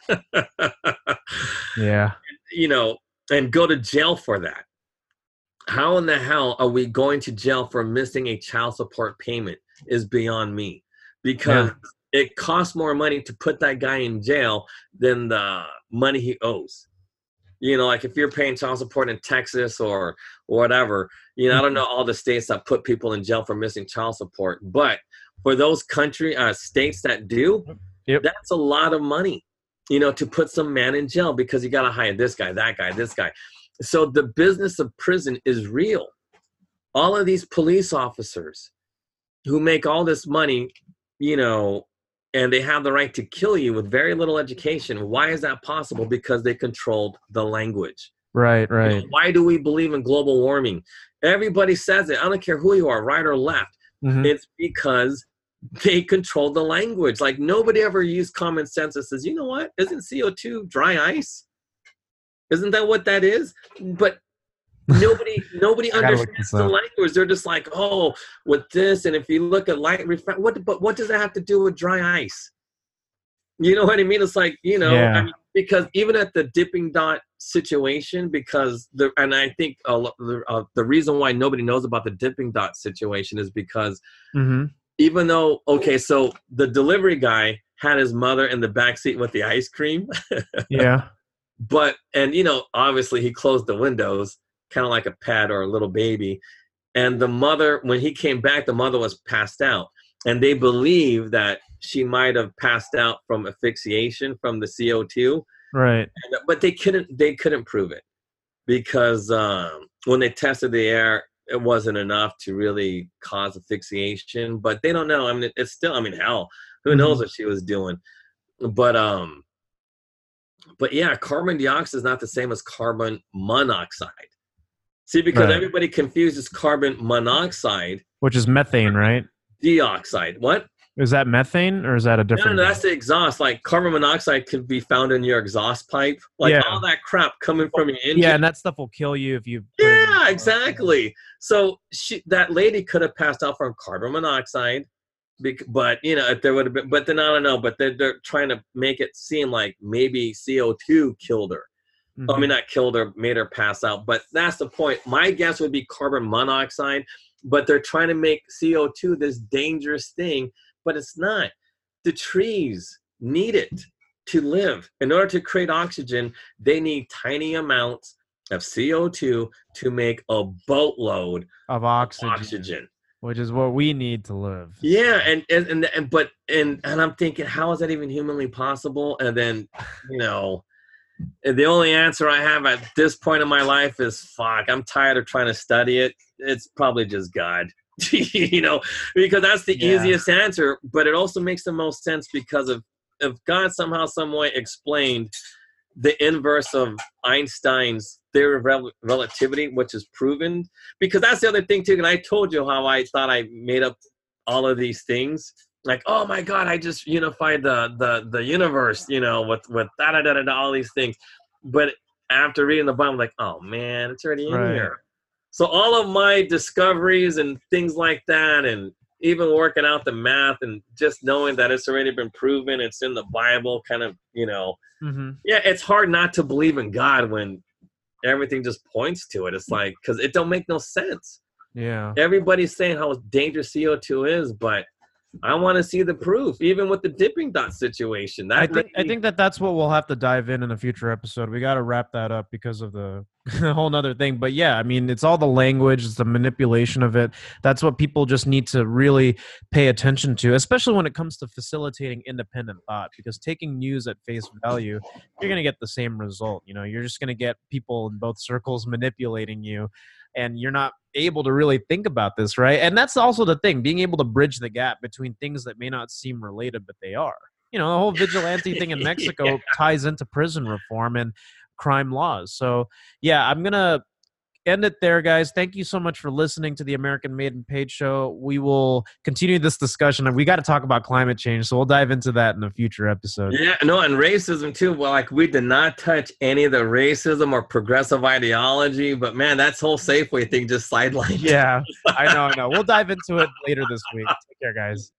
yeah. You know, and go to jail for that how in the hell are we going to jail for missing a child support payment is beyond me because yeah. it costs more money to put that guy in jail than the money he owes you know like if you're paying child support in texas or whatever you know i don't mm-hmm. know all the states that put people in jail for missing child support but for those country uh, states that do yep. that's a lot of money you know to put some man in jail because you got to hire this guy that guy this guy so the business of prison is real. All of these police officers who make all this money, you know, and they have the right to kill you with very little education. Why is that possible? Because they controlled the language. Right, right. You know, why do we believe in global warming? Everybody says it. I don't care who you are, right or left. Mm-hmm. It's because they control the language. Like nobody ever used common sense and says, you know what? Isn't CO2 dry ice? Isn't that what that is? But nobody nobody understands the language. They're just like, oh, with this, and if you look at light refract, what but what does that have to do with dry ice? You know what I mean? It's like you know, yeah. I mean, because even at the Dippin' Dot situation, because the and I think uh, uh, the reason why nobody knows about the Dippin' Dot situation is because mm-hmm. even though okay, so the delivery guy had his mother in the back seat with the ice cream. Yeah. But and you know obviously he closed the windows kind of like a pet or a little baby and the mother when he came back the mother was passed out. And they believe that she might have passed out from asphyxiation from the co2 Right. and- but they couldn't they couldn't prove it because um, when they tested the air it wasn't enough to really cause asphyxiation but they don't know. I mean it's still i mean hell who knows what she was doing. But um but yeah carbon dioxide is not the same as carbon monoxide see because Right. everybody confuses carbon monoxide Which is methane, right? dioxide what Is that methane or is that a no, no, different? no, that's the exhaust. Like carbon monoxide could be found in your exhaust pipe. Like Yeah. all that crap coming from your engine. yeah, and that stuff will kill you if you. put it in your Yeah, exactly. So she, that lady could have passed out from carbon monoxide, but you know, if there would have been. But then I don't know. But they're, they're trying to make it seem like maybe CO two killed her. I Mhm. mean, not killed her, made her pass out. But that's the point. My guess would be carbon monoxide. But they're trying to make CO two this dangerous thing, but it's not. The trees need it to live. In order to create oxygen, they need tiny amounts of CO2 to make a boatload of of oxygen, oxygen. Which is what we need to live. Yeah, and and, and and but and and I'm thinking, how is that even humanly possible? And then, you know, the only answer I have at this point in my life is fuck. I'm tired of trying to study it. It's probably just God. you know, because that's the Yeah. easiest answer, but it also makes the most sense because of if God somehow, some way explained the inverse of Einstein's theory of rel- relativity, which is proven. Because that's the other thing too. And I told you how I thought I made up all of these things. Like, oh my God, I just unified the the the universe, you know, with with da da da da, all these things. But after reading the Bible, I'm like, oh man, it's already in Right. here. So all of my discoveries and things like that, and even working out the math and just knowing that it's already been proven, it's in the Bible, kind of, you know, hmm yeah, it's hard not to believe in God when everything just points to it. It's like because it don't make no sense. Yeah. Everybody's saying how dangerous CO two is, but I want to see the proof, even with the Dippin' Dot situation. That I think I think that that's what we'll have to dive in in a future episode. We got to wrap that up because of the whole nother thing. But yeah, I mean, it's all the language, it's the manipulation of it. That's what people just need to really pay attention to, especially when it comes to facilitating independent thought. Because taking news at face value, you're going to get the same result. You know, you're just going to get people in both circles manipulating you, and you're not able to really think about this, right? And that's also the thing, being able to bridge the gap between things that may not seem related, but they are you know the whole vigilante thing in mexico Yeah. ties into prison reform and crime laws. So yeah i'm gonna end it there guys. Thank you so much for listening to the american maiden page show. We will continue this discussion and we got to talk about climate change so we'll dive into that in a future episode. Yeah, no, and racism too. Well, like we did not touch any of the racism or progressive ideology, but man, that's whole Safeway thing just sidelined. yeah i know i know. We'll dive into it later this week. Take care guys